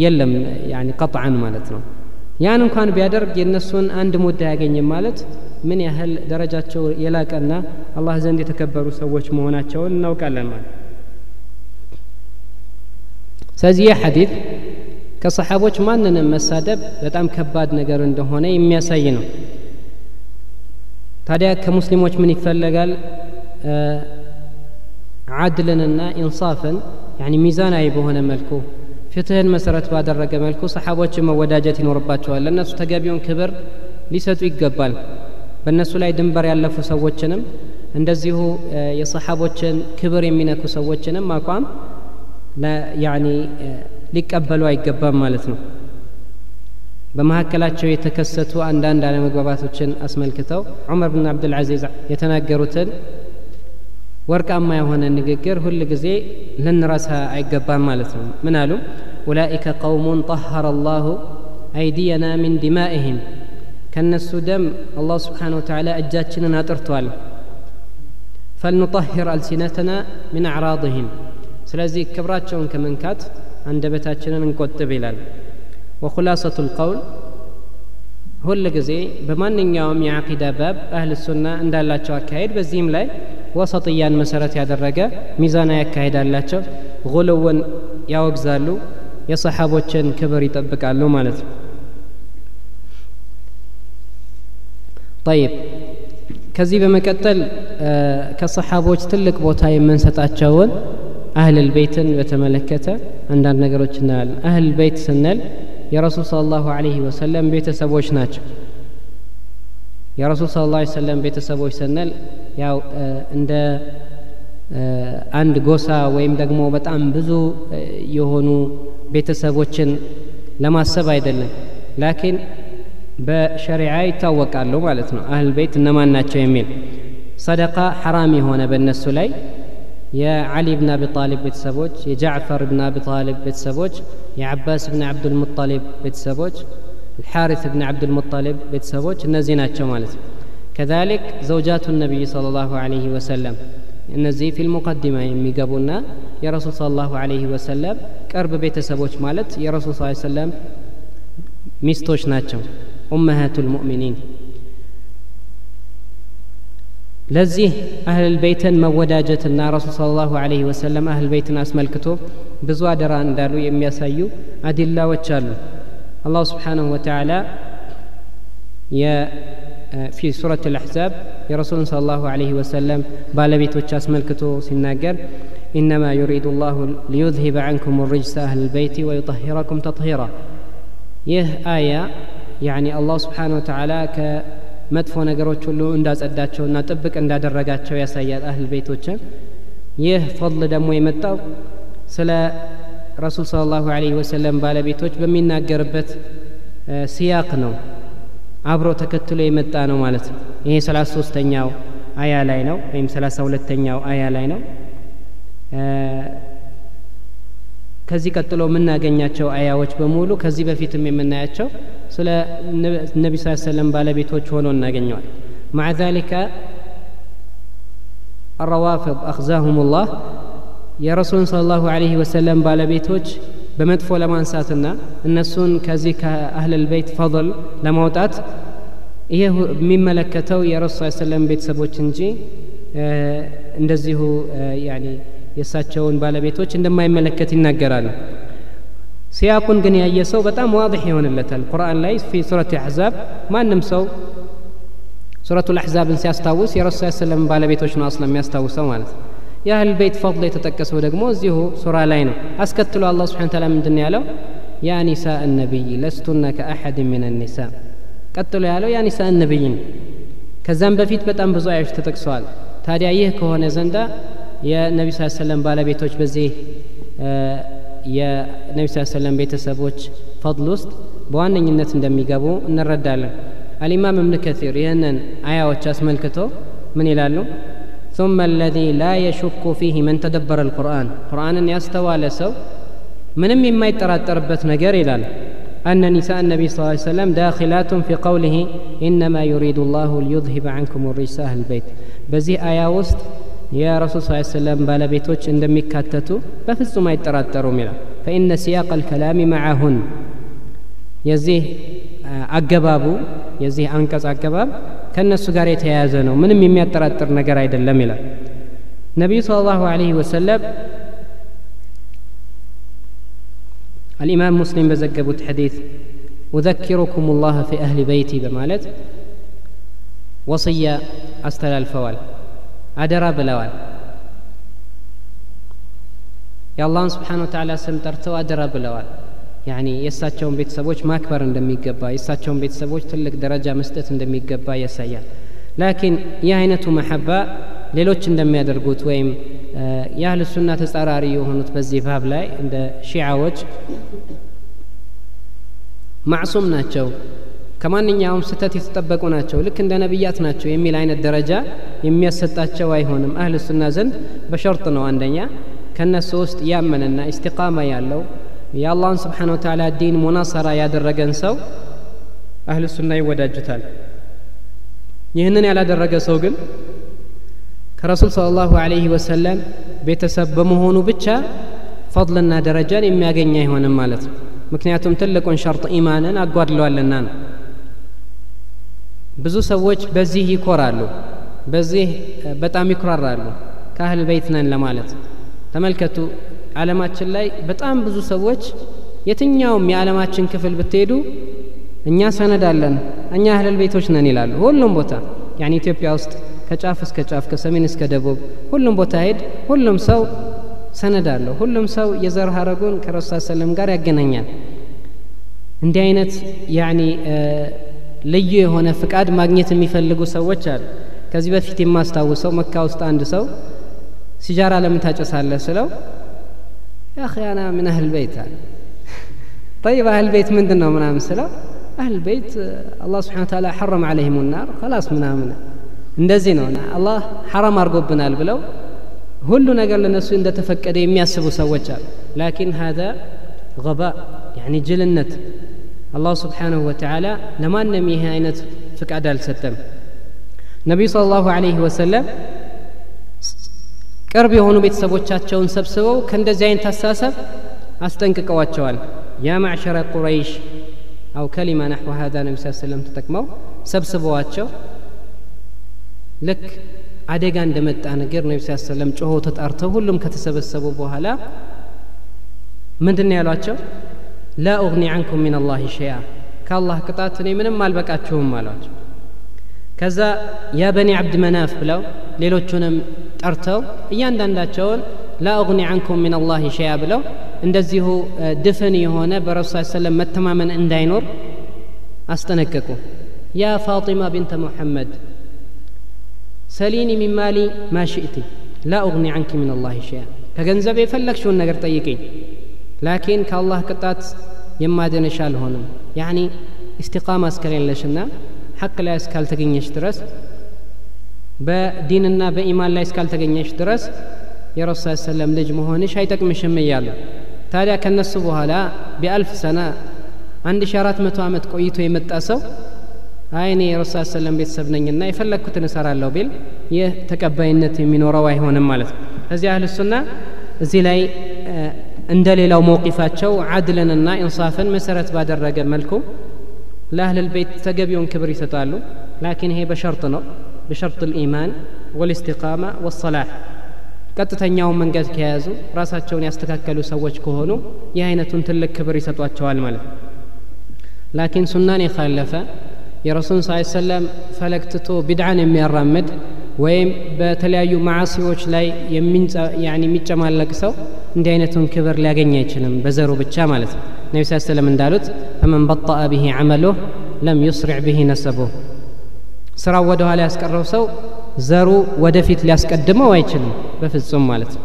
የለም ያኒ ቀጥዓን ማለት ነው። ያን እንኳን ቢያደርግ የእነሱን አንድ ሙድ አያገኝም ማለት ምን ያህል ደረጃቸው የላቀና አላህ ዘንድ የተከበሩ ሰዎች መሆናቸውን እናውቃለን ማለት ስለዚህ ይህ ሐዲት ከሰሓቦች ማንንም መሳደብ በጣም ከባድ ነገር እንደሆነ የሚያሳይ ነው። ታዲያ ከሙስሊሞች ምን ይፈለጋል? አድልንና ኢንሳፍን ያኒ ሚዛናዊ በሆነ መልኩ ፍትህን መሰረት ባደረገ መልኩ ሰሓቦችን መወዳጀት ይኖርባቸዋል። ለእነሱ ተገቢውን ክብር ሊሰጡ ይገባል። በእነሱ ላይ ድንበር ያለፉ ሰዎችንም እንደዚሁ የሰሓቦችን ክብር የሚነኩ ሰዎችንም አቋም ያኒ ሊቀበሉ አይገባም ማለት ነው። በመካከላቸው የተከሰቱ አንዳንድ አለመግባባቶችን አስመልክተው ዑመር ብን አብዱልዓዚዝ የተናገሩትን وركام يهون النجكر هو اللي جزي لن رأسها عجبان مالتهم منالو أولئك قوم طهر الله أيدينا من دمائهم كان السدم الله سبحانه وتعالى أجات شننا ترتوال فلنطهر ألسنتنا من أعراضهم سلازي كبرات شون كمنكات عند بتات نقود تبيلال وخلاصة القول ሁል ጊዜ በማንኛውም የዓቂዳ ባብ አህል ሱና እንዳላቸው አካሄድ በዚህም ላይ ወሰጥያን መሰረት ያደረገ ሚዛና ያካሄድ አላቸው። ጉልውን ያወግዛሉ የሰሓቦችን ክብር ይጠብቃሉ ማለት ነው። ጠይብ ከዚህ በመቀጠል ከሰሓቦች ትልቅ ቦታ የምንሰጣቸውን አህልል ቤትን በተመለከተ አንዳንድ ነገሮች እናያለን። አህል ቤት ስንል የረሱል ስለ ላሁ አለህ ወሰለም ቤተሰቦች ናቸው የረሱል ስለ ላ ሰለም ቤተሰቦች ስንል ያው እንደ አንድ ጎሳ ወይም ደግሞ በጣም ብዙ የሆኑ ቤተሰቦችን ለማሰብ አይደለም ላኪን በሸሪዓ ይታወቃሉ ማለት ነው አህል ቤት እነማን ናቸው የሚል ሰደቃ ሐራም የሆነ በእነሱ ላይ የዓሊ ብን አቢ ጣሊብ ቤተሰቦች የጃዕፈር ብን አቢ ጣሊብ ቤተሰቦች የዓባስ ብን ዓብዱልሙጠሊብ ቤተሰቦች الحارث بن عبد المطلب ቤተሰቦች እነዚህ ናቸው ማለት ነው كذلك زوجات النبي صلى الله عليه وسلم እነዚህ ፊል ሙቀዲማ የሚገቡና የረሱል صلى الله عليه وسلم ቅርብ ቤተሰቦች ማለት የረሱል صلى الله عليه وسلم ሚስቶች ናቸው ኡመሃቱ ልሙእሚኒን ለዚህ አህል ቤትን መወዳጀትና ረሱል ስለ ላሁ አለህ ወሰለም አህል ቤትን አስመልክቶ ብዙ አደራ እንዳሉ የሚያሳዩ አዲላዎች አሉ። አላሁ ስብሓንሁ ወተላ في سورة الأحزاب يرسول صلى الله عليه وسلم بالبيت وشاس ملكتو سناجر إنما يريد الله ليذهب عنكم الرجس أهل البيت ويطهركم تطهيرا يه آية يعني الله سبحانه وتعالى كمدف نقروች ሁሉ እንዳጸዳቸውና يا سيد أهل البيت ቤቶችን يه فضل ደግሞ የመጣው ስለ ረሱል ስለ ላሁ ለ ወሰለም ባለቤቶች በሚናገርበት ሲያቅ ነው አብሮ ተከትሎ የመጣ ነው ማለት ነው ይሄ ሰላሳ ሶስተኛው አያ ላይ ነው ወይም ሰላሳ ሁለተኛው አያ ላይ ነው ከዚህ ቀጥሎ የምናገኛቸው አያዎች በሙሉ ከዚህ በፊትም የምናያቸው ስለ ነቢ ስ ሰለም ባለቤቶች ሆኖ እናገኘዋል مع ذلك الروافض أخزاهم الله የረሱልን ሰለላሁ ዐለይሂ ወሰለም ባለቤቶች በመጥፎ ለማንሳትና እነሱን ከዚህ ከአህለል በይት ፈضል ለማውጣት ይሄ የሚመለከተው የረሱ ሰለም ቤተሰቦች እንጂ እንደዚሁ ያኒ የእሳቸውን ባለቤቶች እንደማይመለከት ይናገራል ሲያቁን ግን ያየ ሰው በጣም ዋضح ይሆንለታል ቁርአን ላይ ፊ ሱረት አሕዛብ ማንም ሰው ሱረቱ ልአሕዛብን ሲያስታውስ የረሱ ሰለም ባለቤቶች ነው አስለ የሚያስታውሰው ማለት ነው የአህል ቤት ፈضል የተጠቀሰው ደግሞ እዚሁ ሱራ ላይ ነው አስከትሎ አላህ ስብሓን ታላ ምንድን ያለው ያ ኒሳእ ነቢይ ለስቱና ከአሐድ ምን ኒሳ ቀጥሎ ያለው ያ ኒሳእ ነቢይ ነው ከዛም በፊት በጣም ብዙ አያዎች ተጠቅሰዋል ታዲያ ይህ ከሆነ ዘንዳ የነቢ ስ ሰለም ባለቤቶች በዚህ የነቢ ስ ሰለም ቤተሰቦች ፈضል ውስጥ በዋነኝነት እንደሚገቡ እንረዳለን አልኢማም እብን ከሲር ይህንን አያዎች አስመልክቶ ምን ይላሉ ثم الذي لا يشك فيه من تدبر القرآن قرآن يستوى لسو ምንም የማይጠራጠርበት ነገር ይላል أن نساء النبي صلى الله عليه وسلم داخلات في قوله إنما يريد الله ليذهب عنكم الرجس أهل البيت በዚህ አያ ውስጥ የረሱል ስ ሰለም ባለቤቶች እንደሚካተቱ በፍጹም አይጠራጠሩም ይላል ፈኢነ ሲያቅ አልከላሚ መዓሁን የዚህ አገባቡ የዚህ አንቀጽ አገባብ ከእነሱ ጋር የተያያዘ ነው ምንም የሚያጠራጥር ነገር አይደለም ይላል ነቢዩ ስለ ላሁ አለህ ወሰለም الإمام مسلم بزقبت حديث أذكركم الله في أهل بيتي بمالت وصية أستلال الفوال أدرى بلوال يا الله سبحانه وتعالى سم ترتو أدرى بلوال ያኒ የእሳቸውን ቤተሰቦች ማክበር እንደሚገባ የእሳቸውን ቤተሰቦች ትልቅ ደረጃ መስጠት እንደሚገባ ያሳያል። ላኪን ይህ አይነቱ መሐባ ሌሎች እንደሚያደርጉት ወይም የአህል ሱና ተጻራሪ የሆኑት በዚህ ባብ ላይ እንደ ሺዓዎች ማዕሱም ናቸው። ከማንኛውም ስህተት የተጠበቁ ናቸው። ልክ እንደ ነቢያት ናቸው የሚል አይነት ደረጃ የሚያሰጣቸው አይሆንም። አህል ሱና ዘንድ በሸርጥ ነው። አንደኛ ከእነሱ ውስጥ ያመነና ኢስቲቃማ ያለው የአላህን ስብሓን ወተላ ዲን ሙናሰራ ያደረገን ሰው አህል ሱና ይወዳጁታል። ይህንን ያላደረገ ሰው ግን ከረሱል ስለ ላሁ አለህ ወሰለም ቤተሰብ በመሆኑ ብቻ ፈضልና ደረጃን የሚያገኝ አይሆንም ማለት ነው። ምክንያቱም ትልቁን ሸርጥ ኢማንን አጓድለዋልና ነው። ብዙ ሰዎች በዚህ ይኮራሉ በዚህ በጣም ይኩራራሉ። ከአህል ቤት ነን ለማለት ተመልከቱ አለማችን ላይ በጣም ብዙ ሰዎች የትኛውም የዓለማችን ክፍል ብትሄዱ እኛ ሰነድ አለን እኛ አህለል ቤቶች ነን ይላሉ። ሁሉም ቦታ ያኒ ኢትዮጵያ ውስጥ ከጫፍ እስከ ጫፍ ከሰሜን እስከ ደቡብ ሁሉም ቦታ ሄድ ሁሉም ሰው ሰነድ አለው። ሁሉም ሰው የዘር ሀረጉን ከረሱ ሰለም ጋር ያገናኛል። እንዲህ አይነት ያኒ ልዩ የሆነ ፍቃድ ማግኘት የሚፈልጉ ሰዎች አሉ። ከዚህ በፊት የማስታውሰው መካ ውስጥ አንድ ሰው ሲጃራ ለምን ታጨሳለህ ስለው يا أخي أنا من أهل البيت طيب أهل البيت من دنا منام سلا أهل البيت الله سبحانه وتعالى حرم عليهم النار خلاص ምናምን እንደዚህ ነው አላህ ሐራም አድርጎብናል ብለው ሁሉ ነገር ለነሱ እንደተፈቀደ የሚያስቡ ሰዎች አሉ ላኪን هذا غباء يعني ጅልነት አላሁ ስብሓንሁ ወተዓላ ለማንም ይህ አይነት ፍቃድ አልሰጠም ነቢዩ ስለ ላሁ አለይህ ወሰለም ቅርብ የሆኑ ቤተሰቦቻቸውን ሰብስበው ከእንደዚህ አይነት አስተሳሰብ አስጠንቅቀዋቸዋል ያ ማዕሸረ ቁረይሽ አው ከሊማ ናሕወ ሀዛ ነቢ ስ ሰለም ተጠቅመው ሰብስበዋቸው ልክ አደጋ እንደመጣ ነገር ነቢ ስ ሰለም ጮሆ ተጣርተው ሁሉም ከተሰበሰቡ በኋላ ምንድን ያሏቸው ላ ኡግኒ አንኩም ምን አላህ ሸያ ከአላህ ቅጣት እኔ ምንም አልበቃችሁም አሏቸው ከዛ ያ በኒ አብድ መናፍ ብለው ሌሎቹንም ጠርተው እያንዳንዳቸውን ላ ኡግኒ አንኩም ምን አላህ ሸያ ብለው እንደዚሁ ድፍን የሆነ በረሱ ሰለም መተማመን እንዳይኖር አስጠነቀቁ ያ ፋጢማ ቢንተ ሙሐመድ ሰሊኒ ሚን ማሊ ማ ሽእቲ ላ ኡግኒ አንኪ ምን አላህ ሸያ ከገንዘብ የፈለግሽውን ነገር ጠይቅኝ ላኪን ከአላህ ቅጣት የማድንሽ አልሆንም ያኒ ኢስቲቃማ እስከሌለሽና ሐቅ ላይ እስካልተገኘሽ ድረስ በዲንና በኢማን ላይ እስካልተገኘሽ ድረስ የረሱ ሰለም ልጅ መሆንሽ አይጠቅምሽም እያሉ ታዲያ ከነሱ በኋላ ቢአልፍ ሰና አንድ ሺ አራት መቶ ዓመት ቆይቶ የመጣ ሰው አይ እኔ የረሱ ሰለም ቤተሰብ ነኝና የፈለግኩትን እሰራለሁ ቢል ይህ ተቀባይነት የሚኖረው አይሆንም ማለት ነው እዚህ አህል ሱና እዚህ ላይ እንደ ሌላው መውቂፋቸው አድልንና ኢንሳፍን መሰረት ባደረገ መልኩ ለአህል ቤት ተገቢውን ክብር ይሰጣሉ። ላኪን ይሄ በሸርጥ ነው። በሸርጥ ልኢማን ወልእስቲቃማ ወሰላሕ ቀጥተኛውን መንገድ ከያዙ ራሳቸውን ያስተካከሉ ሰዎች ከሆኑ ይህ አይነቱን ትልቅ ክብር ይሰጧቸዋል ማለት ነው። ላኪን ሱናን የካለፈ የረሱል ስ ሰለም ፈለግ ቢድዓን የሚያራምድ ወይም በተለያዩ ማዓሲዎች ላይ የሚጨማለቅ ሰው እንዲህ አይነቱን ክብር ሊያገኝ አይችልም በዘሩ ብቻ ማለት ነው ነቢ ስ ሰለም እንዳሉት ፈመን በጠአ ብሂ አመሉህ ለም ዩስሪዕ ብሂ ነሰቡህ ስራው ወደ ኋላ ያስቀረው ሰው ዘሩ ወደፊት ሊያስቀድመው አይችልም በፍጹም ማለት ነው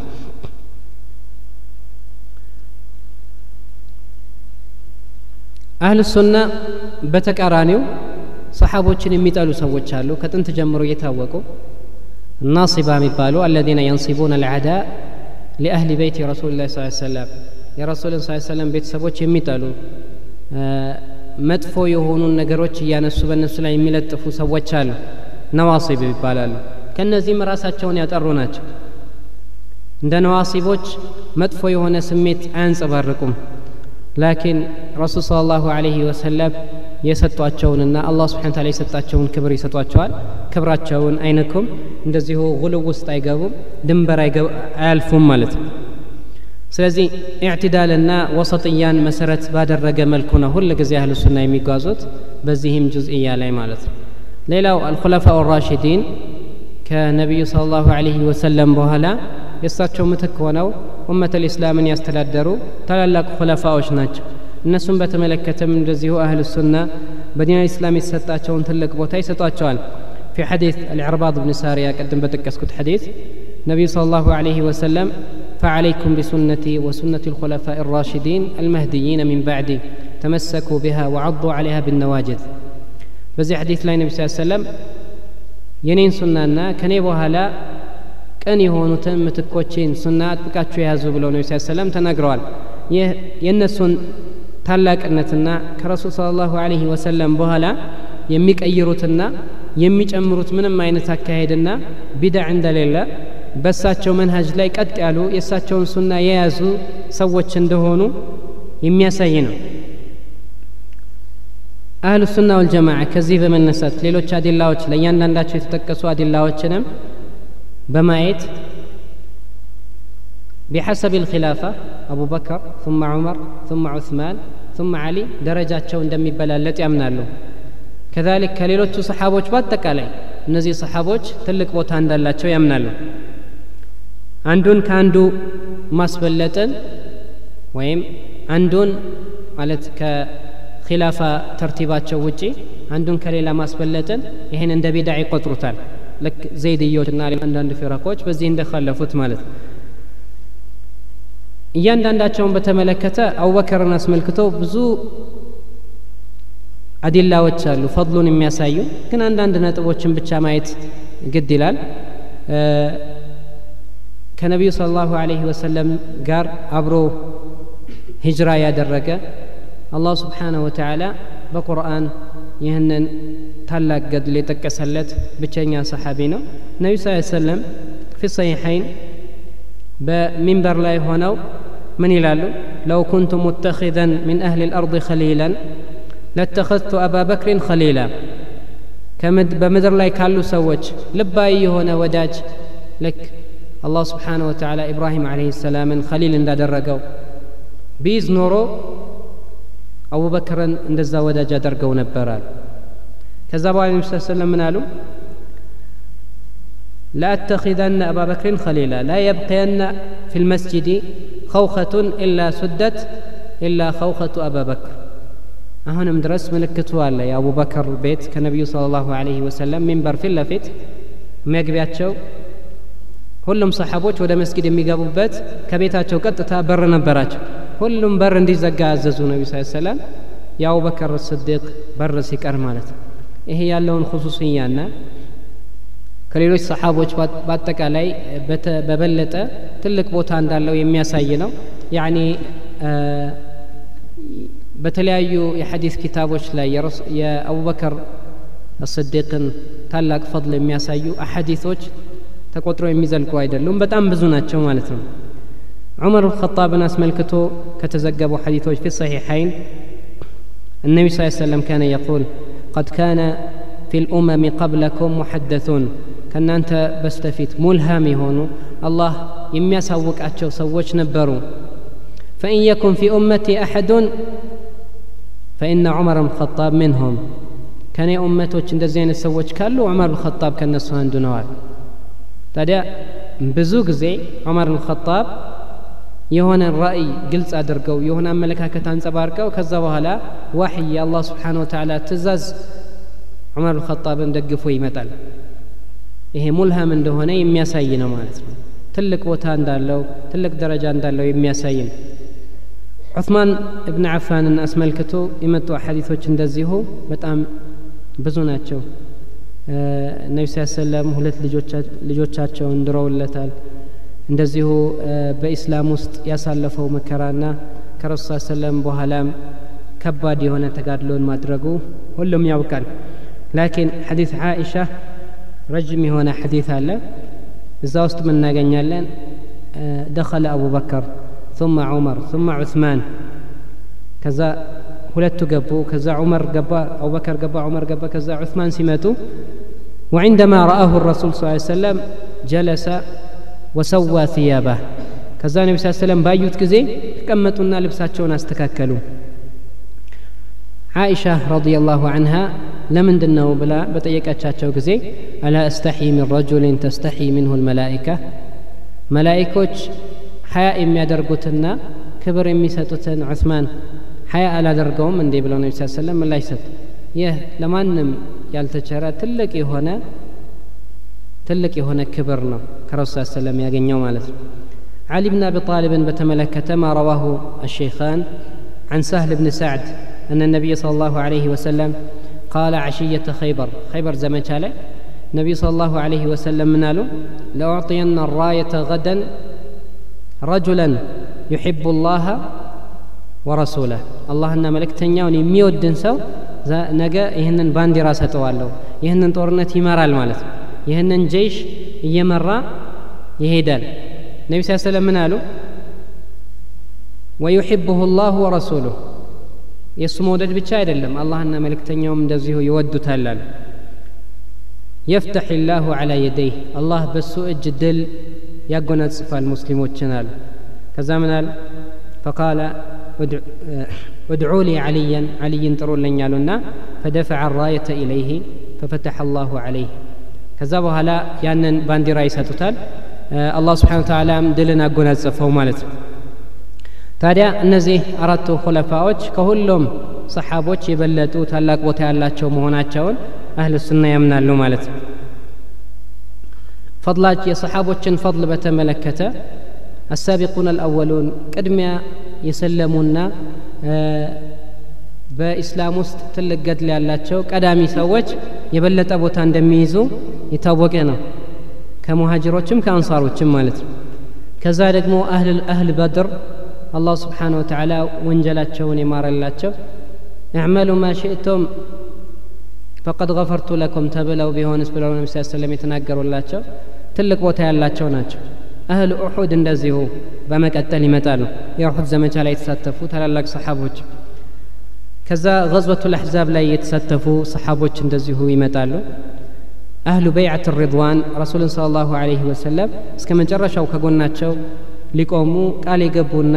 አህል ሱና በተቃራኒው ሰሓቦችን የሚጠሉ ሰዎች አሉ ከጥንት ጀምሮ እየታወቁ ናሲባ የሚባሉ አለዚነ የንሲቡን አልዓዳ ሊአህሊ ቤት ረሱል ላ ሰለም የረሱልን ስ ሰለም ቤተሰቦች የሚጠሉ መጥፎ የሆኑ ነገሮች እያነሱ በእነሱ ላይ የሚለጥፉ ሰዎች አሉ። ነዋሲብ ይባላሉ። ከእነዚህም ራሳቸውን ያጠሩ ናቸው። እንደ ነዋሲቦች መጥፎ የሆነ ስሜት አያንጸባርቁም። ላኪን ረሱል ስለ ላሁ ወሰለም የሰጧቸውንና አላህ ስብሓን ታላ የሰጣቸውን ክብር ይሰጧቸዋል። ክብራቸውን አይነኩም። እንደዚሁ ጉልው ውስጥ አይገቡም ድንበር አያልፉም ማለት ነው ስለዚህ ኢዕትዳልና ወሰጥያን መሰረት ባደረገ መልኩ ነው ሁል ጊዜ አህል ሱና የሚጓዙት በዚህም ጁዝእያ ላይ ማለት ነው ሌላው አልኹለፋኡ ራሽዲን ከነቢዩ ስለ ላሁ አለህ ወሰለም በኋላ የእሳቸው ምትክ ሆነው ኡመት ልእስላምን ያስተዳደሩ ታላላቅ ኹለፋዎች ናቸው እነሱም በተመለከተም እንደዚሁ አህል ሱና በዲን ልእስላም የተሰጣቸውን ትልቅ ቦታ ይሰጧቸዋል في حديث العرباض بن سارية قدم بتكسكت حديث النبي صلى الله عليه وسلم فعليكم بسنتي وسنة الخلفاء الراشدين المهديين من بعدي تمسكوا بها وعضوا عليها بالنواجذ በዚህ ሐዲስ ላይ ነቢ ስ ሰለም የኔን ሱናና ከኔ በኋላ ቀን የሆኑትን ምትኮቼን ሱና አጥብቃችሁ የያዙ ብለው ነቢ ስ ሰለም ተናግረዋል ይህ የእነሱን ታላቅነትና ከረሱል ስለ ላሁ አለህ ወሰለም በኋላ የሚቀይሩትና የሚጨምሩት ምንም አይነት አካሄድና ቢድዕ እንደሌለ በእሳቸው መንሃጅ ላይ ቀጥ ያሉ የእሳቸውን ሱና የያዙ ሰዎች እንደሆኑ የሚያሳይ ነው። አህሉ ሱና ወልጀማዓ ከዚህ በመነሳት ሌሎች አዲላዎች ለእያንዳንዳቸው የተጠቀሱ አዲላዎችንም በማየት ቢሐሰብ ልኪላፋ አቡበከር ثم ዑመር ثم ዑስማን ثم ዓሊ ደረጃቸው እንደሚበላለጥ ያምናሉ። ከዛሊክ ከሌሎቹ ሰሓቦች በአጠቃላይ እነዚህ ሰሓቦች ትልቅ ቦታ እንዳላቸው ያምናሉ። አንዱን ከአንዱ ማስበለጥን ወይም አንዱን ማለት ከኪላፋ ተርቲባቸው ውጪ አንዱን ከሌላ ማስበለጥን ይህን እንደ ቢዳ ይቆጥሩታል። ልክ ዘይድዮችና አንዳንድ ፊረቆች በዚህ እንደካለፉት ማለት እያንዳንዳቸውን በተመለከተ አቡበከርን አስመልክቶ ብዙ አዲላዎች አሉ ፈضሉን የሚያሳዩ ግን አንዳንድ ነጥቦችን ብቻ ማየት ግድ ይላል كنبي صلى الله عليه وسلم قال أبرو هجرة يا درجة الله سبحانه وتعالى بقرآن يهنن تلاك قد لي تكسلت بچنيا صحابينا النبي صلى الله عليه وسلم في الصحيحين بمنبر لا يهونو من يلالو لو كنت متخذا من أهل الأرض خليلا لاتخذت أبا بكر خليلا كمد بمدر لا يكالو سوج لباي هنا وداج لك አላህ ስብሓንሁ ወተዓላ ኢብራሂም ዓለይሂ ሰላምን ኸሊል እንዳደረገው ቢይዝ ኖሮ አቡበክርን እንደዛ ወዳጅ አደርገው ነበራል ከዛ በኋላ ነቢ ስ ሰለም ምን አሉ لأتخذن أبا بكر خليلا لا يبقين في المسجد خوخة إلا سدت إلا خوخة أبا بكر አሁንም ድረስ ምልክቱ አለ የአቡበከር ቤት ከነቢዩ ስለ ላሁ አለህ ወሰለም ሚንበር ፊት ለፊት መግቢያቸው ሁሉም ሰሓቦች ወደ መስጊድ የሚገቡበት ከቤታቸው ቀጥታ በር ነበራቸው ሁሉም በር እንዲዘጋ ያዘዙ ነቢ ስ ሰላም የአቡበከር ስዲቅ በር ሲቀር ማለት ነው ይሄ ያለውን ኹሱስያና ከሌሎች ሰሓቦች በአጠቃላይ በበለጠ ትልቅ ቦታ እንዳለው የሚያሳይ ነው ያኒ በተለያዩ የሐዲስ ኪታቦች ላይ የአቡበከር ስዲቅን ታላቅ ፈضል የሚያሳዩ አሐዲቶች ተቆጥሮ የሚዘልቁ አይደሉም። በጣም ብዙ ናቸው ማለት ነው። عمر الخطاب ناس ملكته كتزقب حديثه في الصحيحين النبي صلى الله عليه وسلم كان يقول قد كان في الأمم قبلكم محدثون كان أنت بستفيت ملهامي هونو الله يمي سوك أتشو سوش نبرو فإن يكن في أمتي أحد فإن عمر الخطاب منهم كان أمته تشند زين السوج كله عمر الخطاب كان نسوان دونوال ታዲያ ብዙ ጊዜ ዑመር ብን ኸጣብ የሆነ ራእይ ግልጽ አድርገው የሆነ አመለካከት አንጸባርቀው ከዛ በኋላ ዋሕይ የአላህ ስብሓን ወተዓላ ትእዛዝ ዑመር ብን ኸጣብን ደግፎ ይመጣል ይሄ ሙልሃም እንደሆነ የሚያሳይ ነው ማለት ነው ትልቅ ቦታ እንዳለው ትልቅ ደረጃ እንዳለው የሚያሳይ ነው ዑስማን እብን አፋንን አስመልክቶ የመጡ ሐዲቶች እንደዚሁ በጣም ብዙ ናቸው ነቢ ስ ሰለም ሁለት ልጆቻቸውን ድረውለታል እንደዚሁ በኢስላም ውስጥ ያሳለፈው መከራና ከረሱ ሰለም በኋላም ከባድ የሆነ ተጋድሎን ማድረጉ ሁሉም ያውቃል ላኪን ሐዲት ዓኢሻ ረጅም የሆነ ሐዲት አለ እዛ ውስጥ ምን እናገኛለን ደኸለ አቡበከር ثم عمر ثم عثمان ከዛ ሁለቱ ገቡ። عمر ዑመር أو بكر ገባ عمر ገባ። ከዛ عثمان سمته وعندما رآه الرسول صلى الله عليه وسلم جلس وسوى ثيابه ከዛ ነቢ ስ ሰለም ባዩት ጊዜ ተቀመጡና ልብሳቸውን አስተካከሉ። عائشة رضي الله عنها لمندن بلا بطيقاچاچو كزي الا استحي من رجل تستحي منه الملائكه ملائكوች ሀያ የሚያደርጉትና كبر የሚሰጡትን عثمان ሀያ አላደርገውም እንዴ ብለው ነቢ ስ ሰለም ምላሽ ሰጡ ይህ ለማንም ያልተቸረ ትልቅ የሆነ ትልቅ የሆነ ክብር ነው ከረሱ ሰለም ያገኘው ማለት ነው علي بن أبي طالب بتملكة ما رواه الشيخان عن سهل بن سعد أن النبي صلى الله عليه وسلم قال عشية خيبر خيبر زمان شاله النبي صلى الله عليه وسلم منالو لأعطين الراية غدا رجلا يحب الله ورسوله. الله إن ملك تنياوني ميو الدنسو نجا يهنن باندي راسة توالو يهنن تورنت يمارا المالت يهنن جيش يمرا يهيدال. النبي صلى الله عليه منالو ويحبه الله ورسوله. يسمو دج بتشايد اللهم الله إن ملك تنياوم دزيه يود تلال يفتح الله على يديه. الله بسوء جدل يقنا صفا المسلمون كذا منال فقال ودعوا لي عليا علي ترون لن يالنا فدفع الراية إليه ففتح الله عليه. كذا هلا يانن باندي رايسة تتال الله سبحانه وتعالى دلنا قنا الزفو مالت تاريا نزيه أردت خلفاء كهلهم صحابوش يبلتوا تالاك وتالاك ومهونات أهل السنة يمنى اللو مالت فضلات يا صحابوش فضل بتملكته አሳቢቁን አልአወሉን ቅድሚያ የሰለሙና በኢስላም ውስጥ ትልቅ ገድል ያላቸው ቀዳሚ ሰዎች የበለጠ ቦታ እንደሚይዙ የታወቀ ነው ከሙሃጅሮችም ከአንሳሮችም ማለት ነው ከዛ ደግሞ አህል በድር አላህ ስብሓን ወተዓላ ወንጀላቸውን የማረላቸው እዕመሉ ማ ሽእቶም ፈቀድ ገፈርቱ ለኩም ተብለው ቢሆንስ ብለው ነቢ ስ ሰለም የተናገሩላቸው ትልቅ ቦታ ያላቸው ናቸው አህል ኡሑድ እንደዚሁ በመቀጠል ይመጣሉ የኡሑድ ዘመቻ ላይ የተሳተፉ ታላላቅ ሰሓቦች ከዛ ገዝወቱ ልአሕዛብ ላይ የተሳተፉ ሰሓቦች እንደዚሁ ይመጣሉ አህሉ በይዓት ሪድዋን ረሱልን ስለ ላሁ አለህ ወሰለም እስከ መጨረሻው ከጎናቸው ሊቆሙ ቃል የገቡና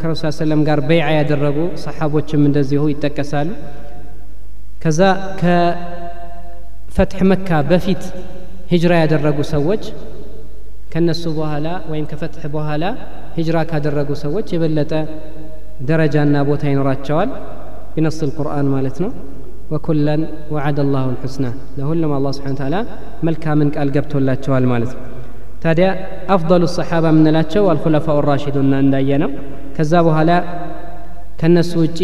ከረሱል ሰለም ጋር በይዓ ያደረጉ ሰሓቦችም እንደዚሁ ይጠቀሳሉ ከዛ ከፈትሕ መካ በፊት ሂጅራ ያደረጉ ሰዎች ከነሱ በኋላ ወይም ከፈትሕ በኋላ ሂጅራ ካደረጉ ሰዎች የበለጠ ደረጃና ቦታ ይኖራቸዋል ቢነስ ልቁርአን ማለት ነው ወኩለን ወዓደ አላሁ ልሑስና ለሁሉም አላ ስብን ታላ መልካምን ቃል ገብቶላቸዋል ማለት ነው ታዲያ አፍضሉ ሰሓባ የምንላቸው አልኩለፋኡ ራሽዱና እንዳየ ነው ከዛ በኋላ ከእነሱ ውጪ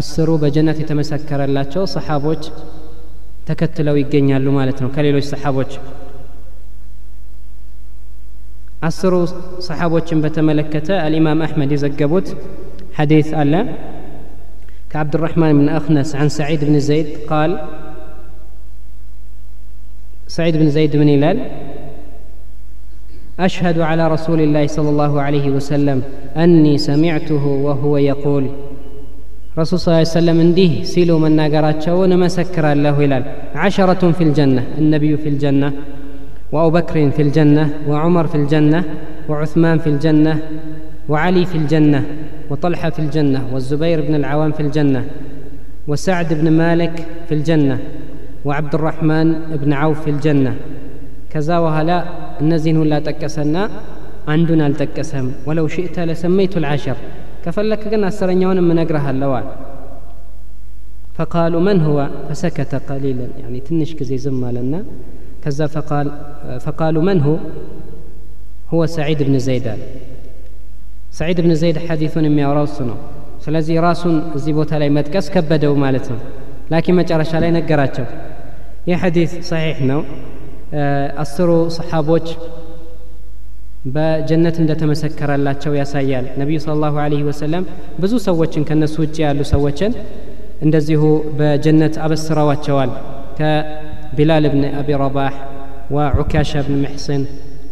አስሩ በጀነት የተመሰከረላቸው ሰሓቦች ተከትለው ይገኛሉ ማለት ነው ከሌሎች ሰሓቦች አስሩ ሰሓቦችን በተመለከተ አልኢማም አሕመድ የዘገቡት ሐዲስ አለ كعبد الرحمن بن أخنس عن سعيد بن زيد قال سعيد بن زيد بن هلال أشهد على رسول الله صلى الله عليه وسلم أني سمعته وهو يقول رسول صلى الله عليه وسلم انديه سيلو من ناقرات شون مسكر الله هلال عشرة في الجنة النبي في الجنة وأبو بكر في الجنة وعمر في الجنة وعثمان في الجنة وعلي في الجنة وطلحة في الجنة والزبير بن العوام في الجنة وسعد بن مالك في الجنة وعبد الرحمن بن عوف في الجنة. كذا وهلا النزين لا تكسنا عندنا التكسم. ولو شئت لسميت العشر. كفلك قلنا السرنيون من أقرها اللوال فقالوا من هو؟ فسكت قليلا. يعني تنش كزي زما لنا كذا فقال فقالوا من هو هو سعيد بن زيدان ሰዒድ ብን ዘይድ ሐዲቱን የሚያወራው እሱ ነው ስለዚህ ራሱን እዚህ ቦታ ላይ መጥቀስ ከበደው ማለት ነው ላኪን መጨረሻ ላይ ነገራቸው ይህ ሐዲት ሰሒሕ ነው አስሩ ሰሓቦች በጀነት እንደተመሰከረላቸው ያሳያል ነቢዩ ስለ ላሁ አለህ ወሰለም ብዙ ሰዎችን ከእነሱ ውጭ ያሉ ሰዎችን እንደዚሁ በጀነት አበስረዋቸዋል ከቢላል ብን አቢ ረባሕ ወዑካሻ ብን ምሕስን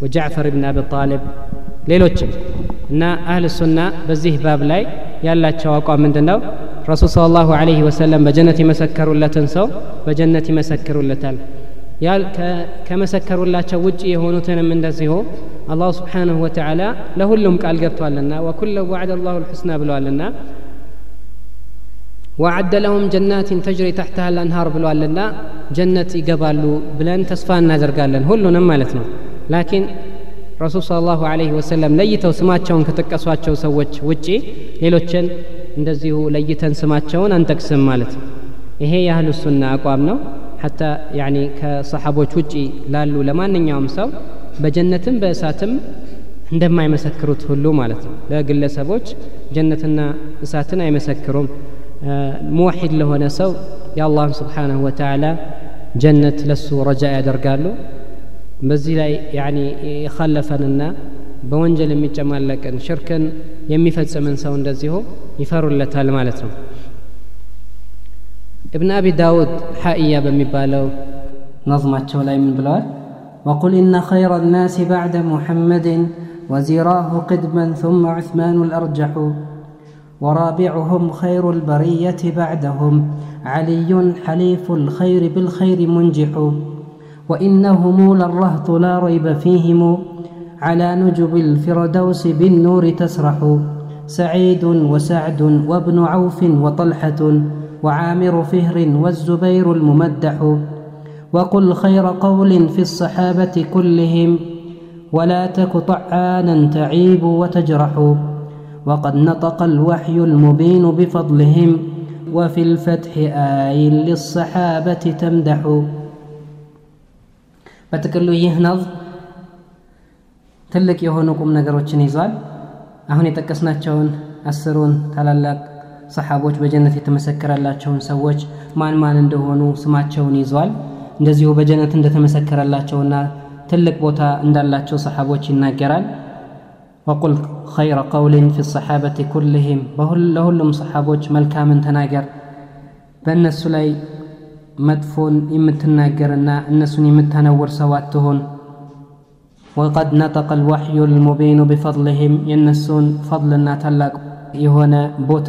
ወጃዕፈር ብን አቢ ጣልብ ሌሎችም እና አህል ሱና በዚህ ባብ ላይ ያላቸው አቋም ምንድን ነው ረሱል ስለ ላሁ አለህ ወሰለም በጀነት የመሰከሩለትን ሰው በጀነት ይመሰክሩለታል ያል ከመሰከሩላቸው ውጭ የሆኑትንም እንደዚሁ አላሁ ስብሓንሁ ወተዓላ ለሁሉም ቃል ገብቷልና ወኩለ ዋዕድ አላሁ ልሑስና ብለዋልና ወዓደ ለሁም ጀናትን ተጅሪ ታሕተሃ ልአንሃር ብለዋልና ጀነት ይገባሉ ብለን ተስፋ እናደርጋለን ሁሉንም ማለት ነው ላኪን ረሱል ስለ ላሁ አለህ ወሰለም ለይተው ስማቸውን ከጠቀሷቸው ሰዎች ውጪ ሌሎችን እንደዚሁ ለይተን ስማቸውን አንጠቅስም ማለት ነው ይሄ የአህሉ ሱና አቋም ነው ሐታ ያኒ ከሰሓቦች ውጪ ላሉ ለማንኛውም ሰው በጀነትም በእሳትም እንደማይመሰክሩት ሁሉ ማለት ነው ለግለሰቦች ጀነትና እሳትን አይመሰክሩም ሙወሒድ ለሆነ ሰው የአላህን ስብሓንሁ ወተዓላ ጀነት ለሱ ረጃ ያደርጋሉ በዚህ ላይ ያኒ የኸለፈንና በወንጀል የሚጨማለቅን ሽርክን የሚፈጽምን ሰው እንደዚሁ ይፈሩለታል ማለት ነው ابن أبي داود حائية بمبالو نظمة ላይ من بلوال وقل إن خير الناس بعد محمد وزراه قدما ثم عثمان الأرجح ورابعهم خير البرية بعدهم علي حليف الخير بالخير منجح. وإنهم للرهط لا ريب فيهم على نجب الفردوس بالنور تسرح. سعيد وسعد وابن عوف وطلحة وعامر فهر والزبير الممدح. وقل خير قول في الصحابة كلهم ولا تك طعانا تعيب وتجرح. وقد نطق الوحي المبين بفضلهم وفي الفتح آي للصحابة تمدح. በጥቅሉ ይህ ነዝም ትልቅ የሆኑ ቁም ነገሮችን ይዟል። አሁን የጠቀስናቸውን አስሩን ታላላቅ ሰሓቦች በጀነት የተመሰከረላቸውን ሰዎች ማን ማን እንደሆኑ ስማቸውን ይዟል። እንደዚሁ በጀነት እንደተመሰከረላቸውና ትልቅ ቦታ እንዳላቸው ሰሓቦች ይናገራል። ወቁል ኸይረ ቀውልን ፊ ሰሓበት ኩልህም ለሁሉም ሰሓቦች መልካምን ተናገር። በእነሱ ላይ መጥፎን የምትናገርና እነሱን የምታነውር ሰው አትሆን ወቀድ ነጠቀ ልዋሕዩ ልሙቢኑ ቢፈضልህም የእነሱን ፈضልና ታላቅ የሆነ ቦታ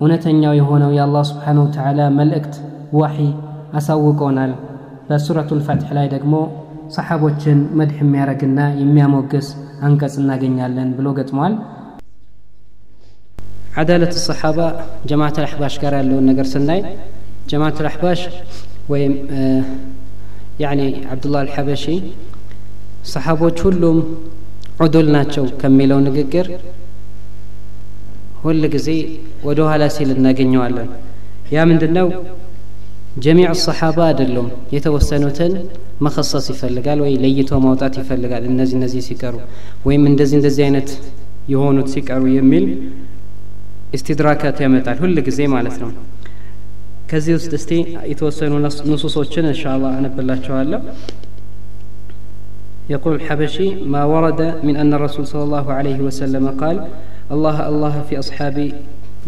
እውነተኛው የሆነው የአላህ ስብሓን ወተዓላ መልእክት ዋሒ አሳውቆናል። በሱረቱ ልፈትሕ ላይ ደግሞ ሰሓቦችን መድሕ የሚያደርግና የሚያሞግስ አንቀጽ እናገኛለን ብሎ ገጥሟል ዓዳለት ሰሓባ ጀማዓት አልአሕባሽ ጋር ያለውን ነገር ስናይ ጀማዓት አልአሕባሽ ወይም ያኒ ዓብዱላህ አልሐበሺ ሰሓቦች ሁሉም ዑዱል ናቸው ከሚለው ንግግር ሁል ጊዜ ወደ ኋላ ሲል እናገኘዋለን ያ ምንድን ነው ጀሚዕ ሰሓባ አይደሉም የተወሰኑትን መከሰስ ይፈልጋል ወይ ለይቶ ማውጣት ይፈልጋል እነዚህ እነዚህ ሲቀሩ ወይም እንደዚህ እንደዚህ አይነት የሆኑት ሲቀሩ የሚል ኢስቲድራካት ያመጣል ሁል ጊዜ ማለት ነው ከዚህ ውስጥ እስቲ የተወሰኑ ንሱሶችን እንሻ አላህ አነብላችኋለሁ يقول الحبشي ما ورد من أن الرسول صلى الله عليه وسلم قال الله الله في أصحابي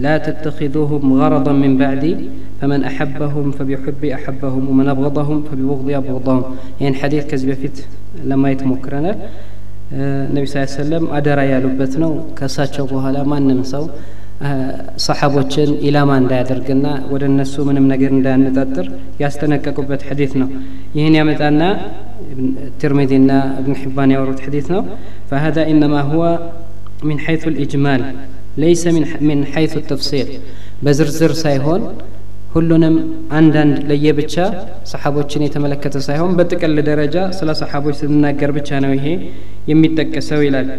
لا تتخذوهم غرضا من بعدي فمن أحبهم فبحبي أحبهم ومن أبغضهم فببغضي أبغضهم يعني حديث كذب فيت لما يتمكرنا النبي صلى الله عليه وسلم أدرى يا لبتنا كساتشو بوهلا ما نمسو ሰሓቦችን ኢላማ እንዳያደርግና ወደ እነሱ ምንም ነገር እንዳያነጣጥር ያስጠነቀቁበት ሐዲት ነው ይህን ያመጣና ትርሚዚና እብን ሕባን ያወሩት ሐዲት ነው فهذا إنما هو من حيث الإجمال ليس من من حيث التفصيل በዝርዝር ሳይሆን ሁሉንም አንዳንድ ለየብቻ ሰሓቦችን የተመለከተ ሳይሆን በጥቅል ደረጃ ስለ ሰሓቦች ስንናገር ብቻ ነው ይሄ የሚጠቀሰው ይላል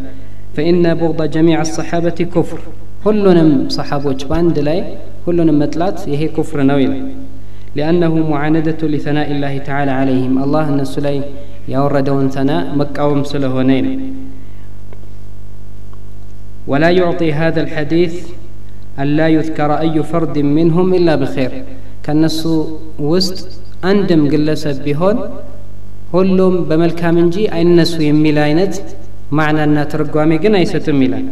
فإن بغض جميع الصحابة كفر ሁሉንም ሰሓቦች በአንድ ላይ ሁሉንም መጥላት ይሄ ኩፍር ነው ይላል ሊአነሁ ሙዓነደቱ ሊተናኢ ላህ ተዓላ ዓለይህም አላህ እነሱ ላይ ያወረደውን ተና መቃወም ስለሆነ ይላል ولا يعطي هذا الحديث أن لا يذكر أي فرد منهم إلا بخير. كان كالنص وست أندم قلسة بهون هلوم بملكا منجي أي النسو يميلاينت معنى أن ترقوامي قنيسة ميلاين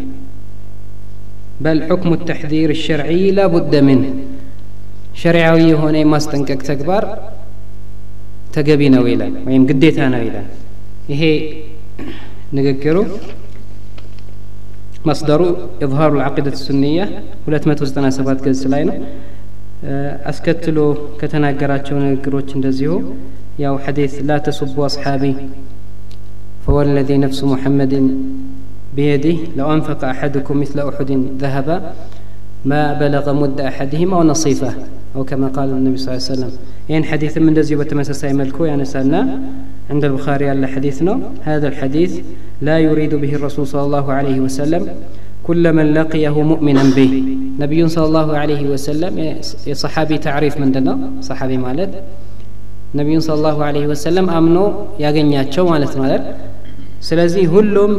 بل حكم التحذير الشرعي لا بد منه شرعوي هنا ما استنكك تكبر تقبين ويلا ويم قديت أنا ويلا هي نذكره مصدره إظهار العقيدة السنية ولا تمتوز تنا سبات كذا سلاينا أسكتلو كتنا جراتشون الجروتش نزيه يا حديث لا تسبوا أصحابي فوالذي نفس محمد بيده لو أنفق أحدكم مثل أحد ذهب ما بلغ مد أحدهما ونصيفه أو كما قال النبي صلى الله عليه وسلم. إن حديث من دزي وتمسس ملكو يعني سألنا عند البخاري على حديثنا هذا الحديث لا يريد به الرسول صلى الله عليه وسلم كل من لقيه مؤمنا به. نبي صلى الله عليه وسلم يعني صحابي تعريف من دنا صحابي مالد نبي صلى الله عليه وسلم أمنو يغنياتشو مالت مالد ስለዚህ ሁሉም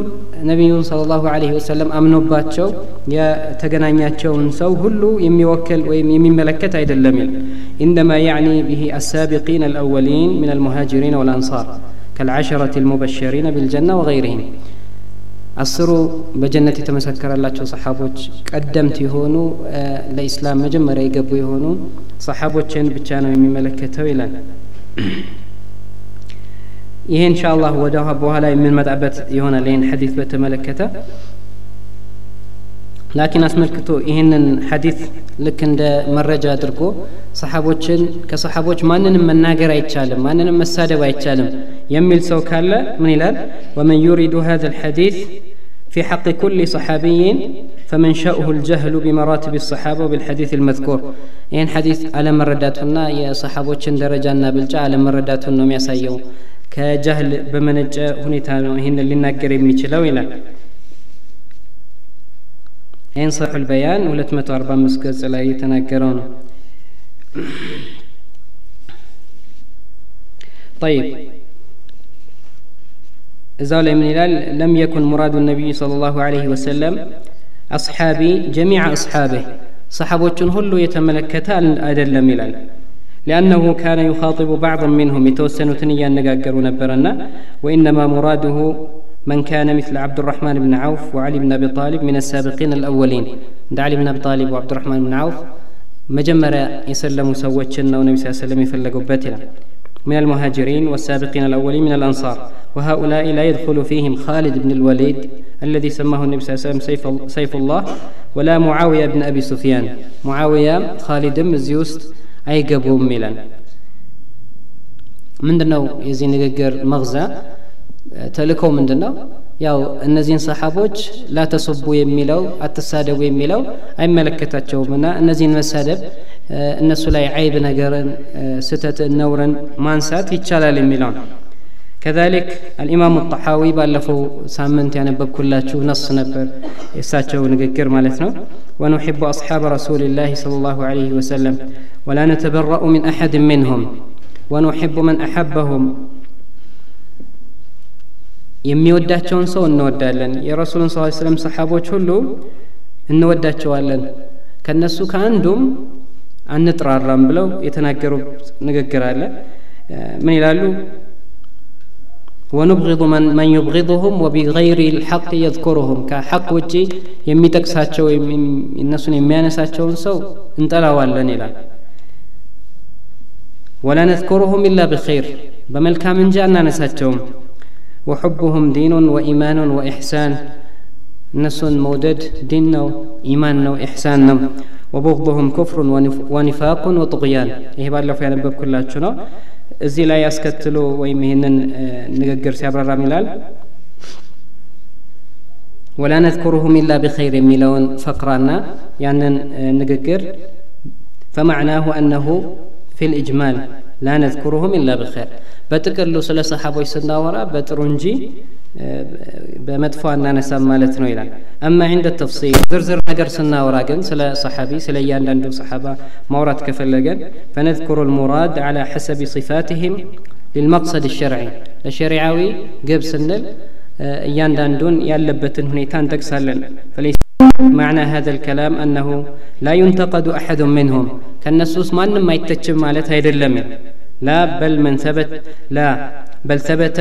ነቢዩን ሰለላሁ አለይህ ወሰለም አምኖባቸው የተገናኛቸውን ሰው ሁሉ የሚወክል ወይም የሚመለከት አይደለም ይል ኢንደማ ያዕኒ ብሂ አሳቢቂን አልአወሊን ምን አልሙሃጅሪን ወልአንሳር ከልዓሸረት ልሙበሸሪን ብልጀና ወገይርህም አስሩ በጀነት የተመሰከረላቸው ሰሓቦች ቀደምት የሆኑ ለኢስላም መጀመሪያ የገቡ የሆኑ ሰሓቦችን ብቻ ነው የሚመለከተው ይላል ይሄ ኢንሻአላህ ወደ በኋላ የምንመጣበት ይሆናል ይህን ሐዲስ በተመለከተ ላኪን አስመልክቶ ይህንን ሐዲስ ልክ እንደ መረጃ አድርጎ ሰሓቦችን ከሰሓቦች ማንንም መናገር አይቻልም ማንንም መሳደብ አይቻልም የሚል ሰው ካለ ምን ይላል ወመን ዩሪዱ ሀذ ልሐዲስ في حق كل صحابي فمنشأه الجهل بمراتب الصحابة وبالحديث المذكور إن حديث على مرداتنا يا صحابوتشن درجة بالجا على مرداتنا يا سيو كجهل بمنج هنيتا هن اللي ناقر يميتش لو إلا أين صح البيان ولت متو أربع مسكز على يتناقرون طيب زال من الال لم يكن مراد النبي صلى الله عليه وسلم أصحابي جميع أصحابه صحابه هلو يتملكتا أدل من لأنه كان يخاطب بعضا منهم يتوسن تنيا النقاقر نبرنا وإنما مراده من كان مثل عبد الرحمن بن عوف وعلي بن أبي طالب من السابقين الأولين. عند علي بن أبي طالب وعبد الرحمن بن عوف يسلم سوتشنا ونبي صلى الله عليه وسلم باتنا من المهاجرين والسابقين الأولين من الأنصار. وهؤلاء لا يدخل فيهم خالد بن الوليد الذي سماه النبي صلى الله عليه وسلم سيف, سيف الله ولا معاوية بن أبي سفيان. معاوية خالد مزيوست አይገቡም ይላል። ምንድን የዚህ ንግግር መግዛ? ተልእኮው ምንድነው? ያው እነዚህን ሰሓቦች ላተሰቡ የሚለው አትሳደቡ የሚለው አይመለከታቸውምና እነዚህን መሳደብ እነሱ ላይ አይብ ነገርን፣ ስህተትን፣ ነውርን ማንሳት ይቻላል የሚለው ነው። كذلك الإمام الطحاوي ባለፈው ሳምንት ያነበብኩላችሁ ነስ ነበር የእሳቸው ንግግር ማለት ነው ونحب أصحاب رسول الله صلى الله عليه وسلم ولا نتبرأ من أحد منهم ونحب من أحبهم የሚወዳቸውን ሰው እንወዳለን የረሱልን ስ ስለም ሰሓቦች ሁሉ እንወዳቸዋለን ከነሱ ከአንዱም አንጥራራም ብለው የተናገሩ ንግግር አለ ምን ይላሉ ونبغض من من يبغضهم وبغير الحق يذكرهم. كحق وجي የሚጠቅሳቸው እነሱን የሚያነሳቸውን ሰው እንጠላዋለን ይላል። ولا نذكرهم إلا بخير بملكا من جانا نساتشو وحبهم دين وإيمان وإحسان الناس مودد دين ነው واحسان وبغضهم كفر ونفاق وطغيان ይሄ ባለፈው ያነበብኩላችሁ ነው። እዚህ ላይ ያስከትሎ ወይም ይህንን ንግግር ሲያብራራም ይላል ወላ ነዝኩሩሁም ኢላ ቢኸይር የሚለውን ፈቅራና ያንን ንግግር ፈማዕናሁ አነሁ ፊ ልእጅማል لا نذكرهم إلا بخير. بتكر لو سلا صحابة سيدنا وراء بترنجي بمدفوع أن أنا سمى لتنويلا أما عند التفصيل زرزر نقر سيدنا وراء سلا صحابي سلا يان صحابة مورات كفل لقن فنذكر المراد على حسب صفاتهم للمقصد الشرعي الشرعوي قبس النل يان دون يان لبتن هنيتان تكسر لنا فليس معنى هذا الكلام أنه لا ينتقد أحد منهم كالنسوس ما ما يتجب مالت هيد اللمن لا بل من ثبت لا بل ثبت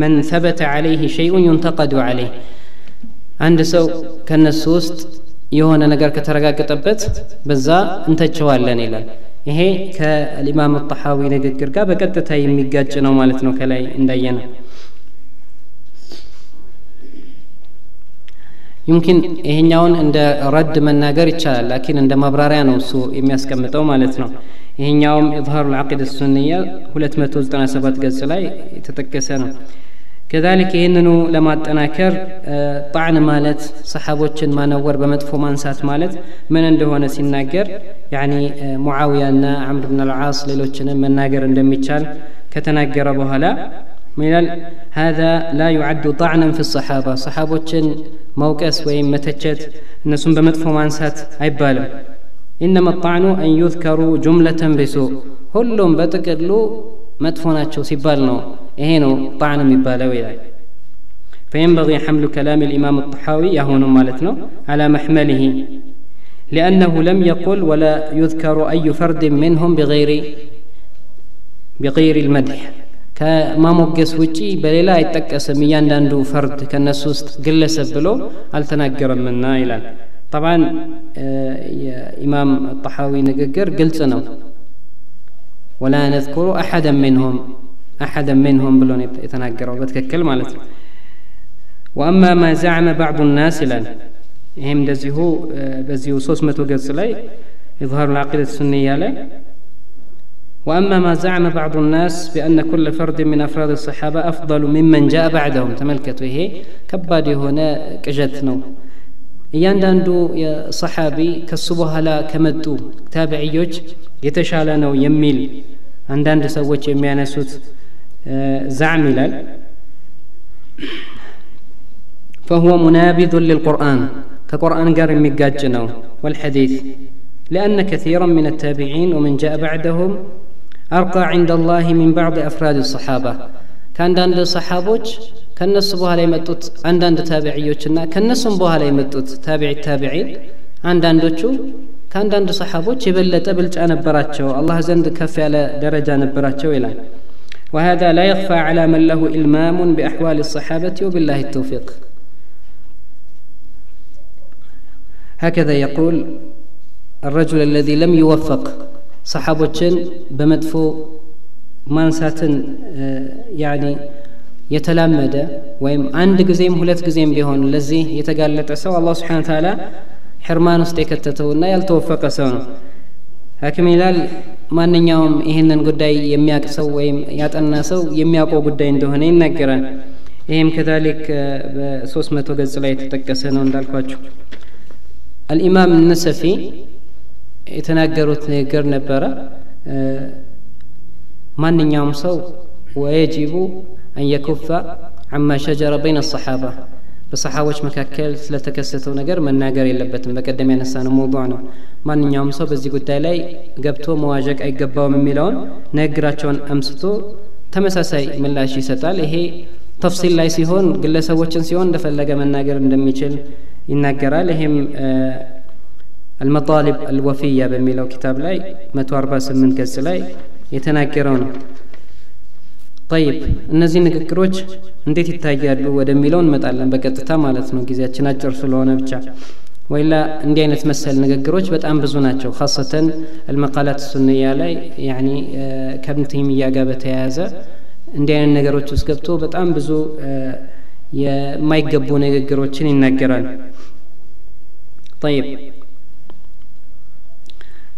من ثبت عليه شيء ينتقد عليه عند سو ከነሱ ውስጥ የሆነ ነገር ከተረጋገጠበት በዛ እንተቸዋለን ይላል ይሄ ከልኢማም ጠሓዊ ንግግር ጋር በቀጥታ የሚጋጭ ነው ማለት ነው ከላይ እንዳየነው يمكن ይሄኛውን እንደ رد መናገር ይቻላል لكن እንደ ማብራሪያ ነው እሱ የሚያስቀምጠው ማለት ነው። ይሄኛውም ኢዝሃሩ ልዓቂድ ሱንያ 297 ገጽ ላይ የተጠቀሰ ነው። ከዛሊክ ይህንኑ ለማጠናከር ጣዕን ማለት ሰሓቦችን ማነወር በመጥፎ ማንሳት ማለት ምን እንደሆነ ሲናገር ያኒ ሙዓውያና አምር ብን አልዓስ ሌሎችንም መናገር እንደሚቻል ከተናገረ በኋላ من هذا لا يعد طعنا في الصحابة. صحابة موكس وإن متجت النسون بمدفو مانسات عبالو إنما الطعن أن يذكروا جملة بسوء. هلهم بتقلوا مدفوناتشو سيبالنو. إهينو طعن مبالو إلى فينبغي حمل كلام الإمام الطحاوي يهون مالتنا على محمله. لأنه لم يقل ولا يذكر أي فرد منهم بغير بغير المدح. ከማሞገስ ውጪ በሌላ አይጠቀስም እያንዳንዱ ፈርድ ከነሱ ውስጥ ግለሰብ ብሎ አልተናገረምና ይላል ጠባን የኢማም ጠሐዊ ንግግር ግልጽ ነው ወላ ነዝኩሩ አሐደን ሚንሁም አሐደን ሚንሁም ብሎ የተናገረው በትክክል ማለት ነው ወአማ ማ ዘዐመ ባዕዱ ናስ ይላል ይህም እንደዚሁ በዚሁ 300 ገጽ ላይ ኢዝሃሩ ልዓቂደት ሱንያ ላይ وأما ما زعم بعض الناس بأن كل فرد من أفراد الصحابة أفضل ممن جاء بعدهم تملكتوا هي كباد هنا كجتنا እያንዳንዱ የሰሓቢ ከሱ በኋላ ከመጡ ታቢዕዮች የተሻለ ነው የሚል አንዳንድ ሰዎች የሚያነሱት ዛዕም ይላል فهو منابذ للقرآن كقرآن قال ميقاجنا والحديث لأن كثيرا من التابعين ومن جاء بعدهم أرقى عند الله من بعض أفراد الصحابة. كان داند الصحابوج كان نصبوها لي متوت عن داند تابعيوشنا كان نصبوها لي متوت تابع التابعين عن داندوشو كان داند صحابوج يبلا تبلج أنا براتشو الله زند كفي على درجة أنا براتشو إلى وهذا لا يخفى على من له إلمام بأحوال الصحابة وبالله التوفيق هكذا يقول الرجل الذي لم يوفق ሰሓቦችን በመጥፎ ማንሳትን ያኒ የተላመደ ወይም አንድ ጊዜም ሁለት ጊዜም ቢሆን ለዚህ የተጋለጠ ሰው አላ ስብሓን ተዓላ ሕርማን ውስጥ የከተተውና ያልተወፈቀ ሰው ነው ሀኪም ይላል ማንኛውም ይህንን ጉዳይ የሚያቅ ሰው ወይም ያጠና ሰው የሚያውቀው ጉዳይ እንደሆነ ይነገራል። ይህም ከዛሊክ በሶስት መቶ ገጽ ላይ የተጠቀሰ ነው እንዳልኳችሁ አልኢማም ነሰፊ የተናገሩት ንግግር ነበረ። ማንኛውም ሰው ወየጂቡ አን የኩፋ አማ ሸጀረ በይን አሰሓባ በሰሓቦች መካከል ስለተከሰተው ነገር መናገር የለበትም። በቀደም ያነሳ ነው መውضዕ ነው። ማንኛውም ሰው በዚህ ጉዳይ ላይ ገብቶ መዋዠቅ አይገባውም የሚለውን ንግግራቸውን አምስቶ ተመሳሳይ ምላሽ ይሰጣል። ይሄ ተፍሲል ላይ ሲሆን ግለሰቦችን ሲሆን እንደፈለገ መናገር እንደሚችል ይናገራል። ይሄም አልመጣሊብ አልወፊያ በሚለው ኪታብ ላይ 148 ገጽ ላይ የተናገረው ነው ጠይብ እነዚህ ንግግሮች እንዴት ይታያሉ ወደሚለው እንመጣለን በቀጥታ ማለት ነው ጊዜያችን አጭር ስለሆነ ብቻ ወይላ እንዲህ አይነት መሰል ንግግሮች በጣም ብዙ ናቸው ካሰተን አልመቃላት ሱንያ ላይ ያኒ ከብን ተይሚያ ጋር በተያያዘ እንዲህ አይነት ነገሮች ውስጥ ገብቶ በጣም ብዙ የማይገቡ ንግግሮችን ይናገራል ጠይብ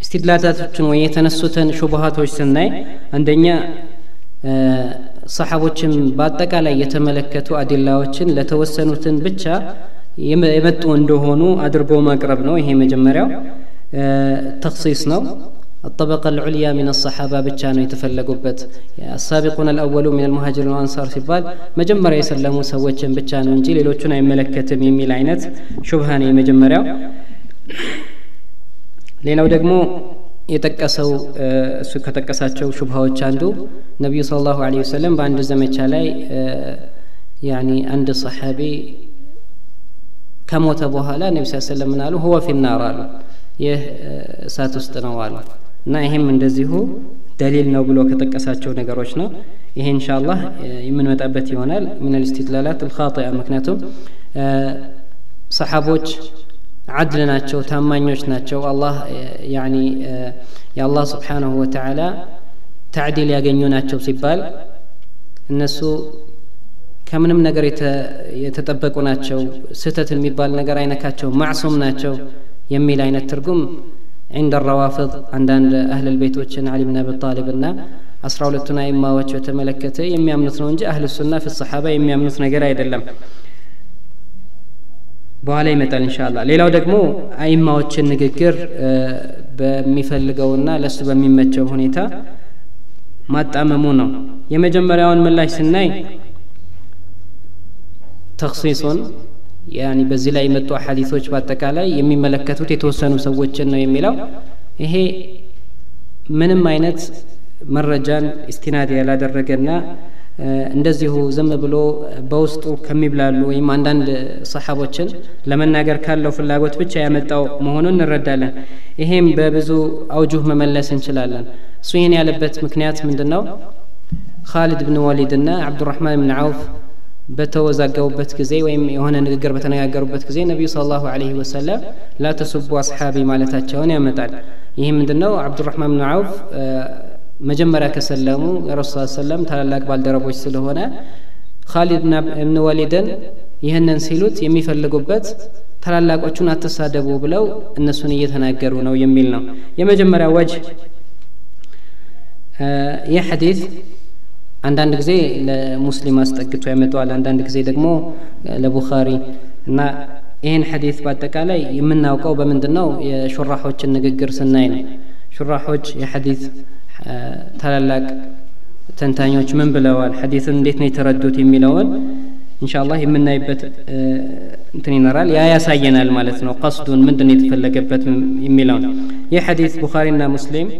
እስቲድላታቶችን ወይ የተነሱትን ሹቡሃቶች ስናይ አንደኛ ሰሓቦችን በአጠቃላይ የተመለከቱ አዲላዎችን ለተወሰኑትን ብቻ የመጡ እንደሆኑ አድርጎ ማቅረብ ነው ይሄ መጀመሪያው ተክሲስ ነው الطبقة العليا من الصحابة بتشانو يتفلقوا السابقون الأولون من المهاجرين والأنصار سبال مجمرة يسلموا سوتشن بتشانو انجي ليلوچون አይመለከትም የሚል አይነት ሹብሃ ነው የመጀመሪያው ሌላው ደግሞ የጠቀሰው እሱ ከጠቀሳቸው ሹብሃዎች አንዱ ነቢዩ ስለ ላሁ ለ ወሰለም በአንድ ዘመቻ ላይ ያኒ አንድ ሰሓቢ ከሞተ በኋላ ነቢ ስ ሰለም ምን ሁወ ፊናር አሉ። ይህ እሳት ውስጥ ነው አሉ። እና ይሄም እንደዚሁ ደሊል ነው ብሎ ከጠቀሳቸው ነገሮች ነው። ይሄ እንሻ አላህ የምንመጣበት ይሆናል። ምን ልስትድላላት ልካጢያ ምክንያቱም ሰሓቦች አድል ናቸው ታማኞች ናቸው አላህ ያኒ የአላህ ስብሓናሁ ወተዓላ ታዕዲል ያገኙ ናቸው ሲባል እነሱ ከምንም ነገር የተጠበቁ ናቸው ስህተት የሚባል ነገር አይነካቸው ማዕሱም ናቸው የሚል አይነት ትርጉም عند الروافض አንዳንድ አህለል ቤቶችን አሊ ብን አቢ ጣሊብ እና አስራ ሁለቱን አይማዎች በተመለከተ የሚያምኑት ነው እንጂ አህል ሱና ፊ ሰሓባ የሚያምኑት ነገር አይደለም በኋላ ይመጣል እንሻላ ሌላው ደግሞ አይማዎችን ንግግር በሚፈልገውና ለሱ በሚመቸው ሁኔታ ማጣመሙ ነው። የመጀመሪያውን ምላሽ ስናይ ተክሲሱን ያኒ በዚህ ላይ የመጡ ሀዲሶች በአጠቃላይ የሚመለከቱት የተወሰኑ ሰዎችን ነው የሚለው። ይሄ ምንም አይነት መረጃን ኢስቲናድ ያላደረገና እንደዚሁ ዝም ብሎ በውስጡ ከሚብላሉ ወይም አንዳንድ ሰሓቦችን ለመናገር ካለው ፍላጎት ብቻ ያመጣው መሆኑን እንረዳለን። ይሄም በብዙ አውጁህ መመለስ እንችላለን። እሱ ይህን ያለበት ምክንያት ምንድን ነው ካሊድ ብን ወሊድ ና አብዱራህማን ብን አውፍ በተወዛገቡበት ጊዜ ወይም የሆነ ንግግር በተነጋገሩበት ጊዜ ነቢዩ ስለ ላሁ አለህ ወሰለም ላ ተሱቡ አስሓቢ ማለታቸውን ያመጣል። ይህ ምንድን ነው አብዱራህማን ብን አውፍ መጀመሪያ ከሰለሙ የረሱ ሰለም ታላላቅ ባልደረቦች ስለሆነ ካሊድ እብን ወሊድን ይህንን ሲሉት የሚፈልጉበት ታላላቆቹን አትሳደቡ ብለው እነሱን እየተናገሩ ነው የሚል ነው። የመጀመሪያ ወጅ ይህ ሐዲት አንዳንድ ጊዜ ለሙስሊም አስጠግቶ ያመጣዋል አንዳንድ ጊዜ ደግሞ ለቡኻሪ እና ይህን ሐዲት በአጠቃላይ የምናውቀው በምንድን ነው የሹራሖችን ንግግር ስናይ ነው። ሹራሖች የሐዲት ታላላቅ ተንታኞች ምን ብለዋል ሐዲስን እንዴት ነው የተረዱት የሚለውን ኢንሻአላህ የምናይበት እንትን ይኖራል ያ ያሳየናል ማለት ነው ቀስዱን ምንድን ነው የተፈለገበት የሚለውን ይህ ሐዲስ ቡኻሪና ሙስሊም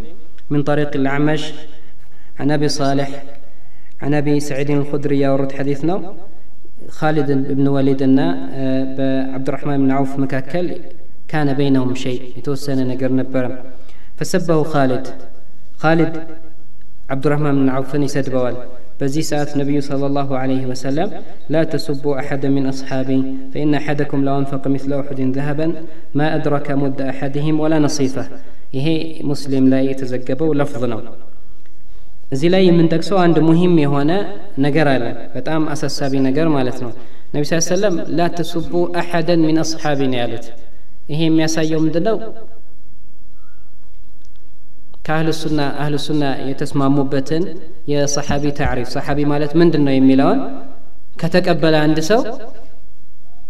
من طريق الأعمش عن أبي صالح عن أبي سعيد الخدري يورد حديثنا خالد بن وليدنا بعبد الرحمن بن عوف مكاكل كان بينهم شيء يتوسن نقر نبرم فسبه خالد خالد عبد الرحمن بن عوفني سد بوال. بزي سات نبي صلى الله عليه وسلم لا تسبوا أحدا من أصحابي فإن أحدكم لو أنفق مثل أحد ذهبا ما أدرك مد أحدهم ولا نصيفة هي مسلم لا يتزقب لفظنا እዚ ላይ የምንጠቅሰው አንድ ሙሂም የሆነ ነገር አለ። በጣም አሳሳቢ نبي صلى الله عليه وسلم لا ላተሱቡ أحدا من أصحابي ነው ያሉት። ይሄ የሚያሳየው ምንድነው? ምንድን ነው ከአህልሱና አህልሱና የተስማሙበትን የሰሓቢ ታዕሪፍ ሰሓቢ ማለት ምንድን ነው የሚለውን ከተቀበለ አንድ ሰው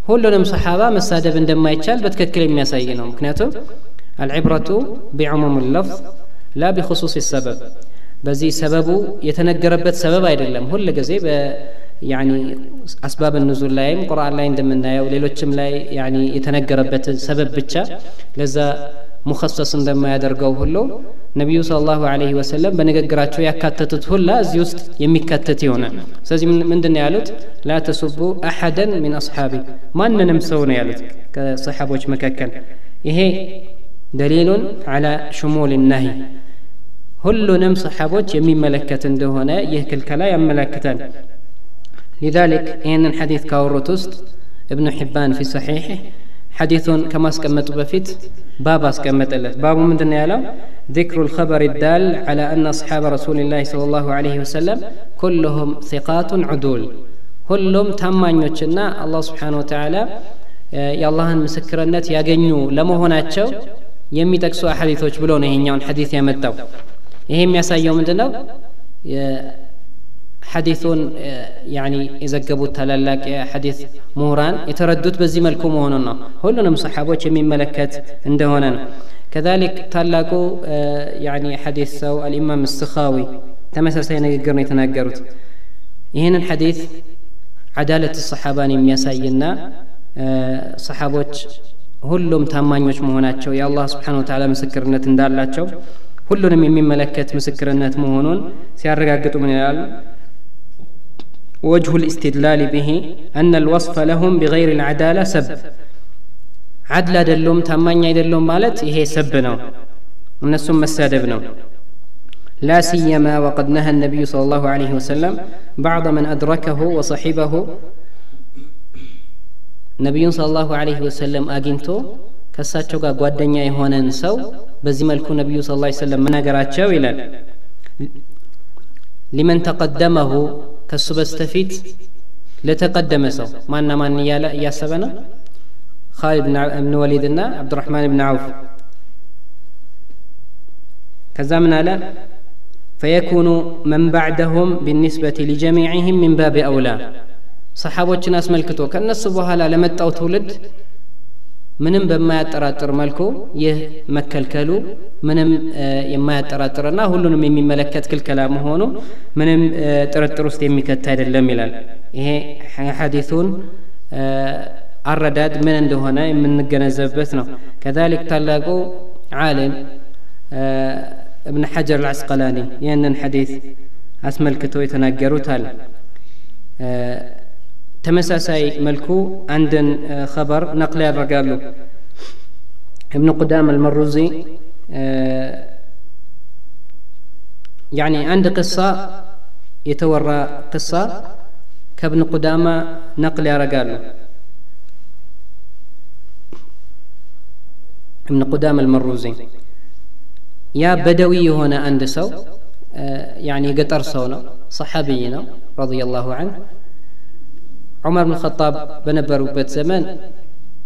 ሁሉንም ሰሓባ መሳደብ እንደማይቻል በትክክል የሚያሳይ ነው ምክንያቱም አልዕብረቱ ቢዕሙም ለፍዝ ላ ቢክሱስ ሰበብ በዚህ ሰበቡ የተነገረበት ሰበብ አይደለም ሁል ጊዜ ያኒ አስባብ ንዙል ላይም ቁርአን ላይ እንደምናየው ሌሎችም ላይ ያኒ የተነገረበትን ሰበብ ብቻ ለዛ ሙኸሰስ እንደማያደርገው ሁሉ ነቢዩ ስለ ላሁ አለህ ወሰለም በንግግራቸው ያካተቱት ሁላ እዚህ ውስጥ የሚካተት ይሆናል ስለዚህ ምንድን ነው ያሉት ላ ተሱቡ አሐደን ሚን አስሓቢ ማንንም ሰው ነው ያሉት ከሰሓቦች መካከል ይሄ ደሊሉን አላ ሽሙል ናሂ ሁሉንም ሰሓቦች የሚመለከት እንደሆነ ይህ ክልከላ ያመለክታል ሊዛሊክ ይህንን ሐዲት ካወሩት ውስጥ እብኑ ሒባን ፊ ሰሒሕ ሐዲቱን ከማስቀመጡ በፊት باب اسكمتلت باب من دنيا ذكر الخبر الدال على أن أصحاب رسول الله صلى الله عليه وسلم كلهم ثقات عدول ሁሉም ታማኞችና አላህ ስብሓን ወተላ የአላህን ምስክርነት ያገኙ ለመሆናቸው የሚጠቅሱ አሐዲቶች ብሎ ነው ይሄኛውን ሐዲት ያመጣው ይሄ የሚያሳየው ምንድን ነው ሐዲቱን ያኒ የዘገቡት ታላላቅ የሐዲት ምሁራን የተረዱት በዚህ መልኩ መሆኑን ነው ሁሉንም ሰሓቦች የሚመለከት እንደሆነ ነው ከዛሊክ ታላቁ ያኒ ሐዲት ሰው አልኢማም እስትኻዊ ተመሳሳይ ንግግር ነው የተናገሩት ይህንን ሐዲት አዳለት ሰሓባን የሚያሳይና ሰሓቦች ሁሉም ታማኞች መሆናቸው የአላህ ስብሓን ወተላ ምስክርነት እንዳላቸው ሁሉንም የሚመለከት ምስክርነት መሆኑን ሲያረጋግጡ ምን ይላሉ وجه الاستدلال به أن الوصف لهم بغير العدالة سب عدل دلوم تمانيا يدلوم مالت إيه سب نو النسم مسادب نو لا سيما وقد نهى النبي صلى الله عليه وسلم بعض من أدركه وصحبه نبي صلى الله عليه وسلم أجنتو ከሳቸው ጋር ጓደኛ የሆነን ሰው በዚህ መልኩ ነቢዩ ስ ላ ሰለም መናገራቸው ይላል ሊመን ተቀደመሁ ከሱ በስተፊት ለተቀደመ ሰው ማና ማን እያለ እያሰበ ነው ካሊድ ብን ወሊድ ና አብዱራህማን ብን አውፍ ከዛ ምን አለ ፈየኩኑ መን ባዕደሁም ቢኒስበቲ ሊጀሚዕህም ሚን ባብ አውላ ሰሓቦችን አስመልክቶ ከእነሱ በኋላ ለመጣው ትውልድ ምንም በማያጠራጥር መልኩ ይህ መከልከሉ ምንም የማያጠራጥርና ሁሉንም የሚመለከት ክልከላ መሆኑ ምንም ጥርጥር ውስጥ የሚከት አይደለም ይላል ይሄ ሐዲሱን አረዳድ ምን እንደሆነ የምንገነዘብበት ነው ከዛሊክ ታላቁ ዓሊም እብን ሐጀር አልዓስቀላኒ ይህንን ሐዲስ አስመልክቶ የተናገሩት አለ ተመሳሳይ መልኩ አንድን ኸበር ነቅል ያደርጋሉ እብን ቁዳም አልመሩዚ ያኒ አንድ ቅሳ የተወራ ቅሳ ከእብን ቁዳማ ነቅል ያደርጋሉ እብን ቁዳም አልመሩዚ ያ በደዊ የሆነ አንድ ሰው ያኒ የገጠር ሰው ነው ሰሓቢይ ነው ረዲየላሁ አንሁ ዑመር ብን ኸጣብ በነበሩበት ዘመን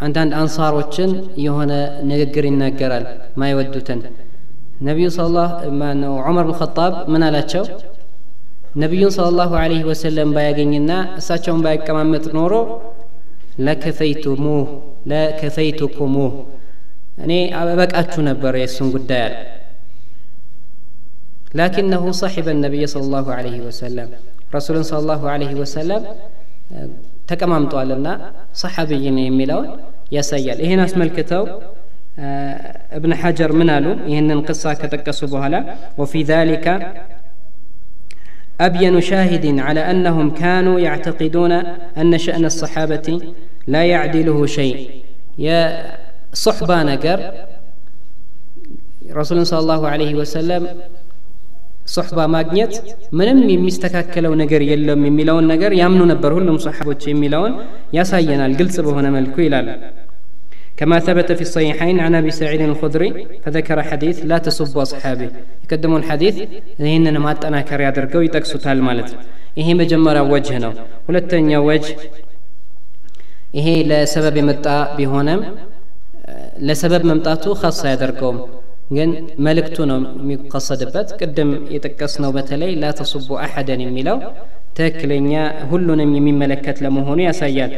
አንዳንድ አንሳሮችን የሆነ ንግግር ይናገራል ማይወዱትን ነቢዩ ማነው ዑመር ብን ኸጣብ ምን አላቸው ነቢዩን ስለ ላሁ አለህ ወሰለም ባያገኝና እሳቸውን ባይቀማመጥ ኖሮ ለከፈይቱሙህ ለከፈይቱኩሙህ እኔ አበቃችሁ ነበር የእሱን ጉዳይ አለ ላኪነሁ ሰሒበ ነቢይ ስለ ላሁ አለህ ወሰለም ረሱልን ስለ ላሁ አለህ ወሰለም ተቀማምጧልና ሰሓብይ ነው የሚለውን ያሳያል ይህን አስመልክተው እብን ሐጀር ምን አሉ ይህንን ቅሳ ከጠቀሱ በኋላ ወፊ ذلك أبين شاهد على أنهم كانوا يعتقدون أن شأن الصحابة لا يعدله شيء يا صحبة نجر رسول صلى الله عليه وسلم ሶሕባ ማግኘት ምንም የሚስተካከለው ነገር የለም የሚለውን ነገር ያምኑ ነበር ሁሉም ሰሓቦች የሚለውን ያሳየናል ግልጽ በሆነ መልኩ ይላል كما ثبت في الصحيحين عن ابي سعيد الخدري فذكر حديث لا تسبوا اصحابي يقدمون الحديث ይህንን ማጠናከሪያ አድርገው ይጠቅሱታል ማለት ነው ይሄ መጀመሪያው ወጅህ ነው ሁለተኛው ወጅህ ይሄ ለሰበብ የመጣ ቢሆንም ለሰበብ መምጣቱ ኸስ አያደርገውም جن ملكتنا مقصد بات قدم يتكسنا وبتلي لا تصب أحدا ملو تاكلين يا هلنا من ملكات لمهون يا سيال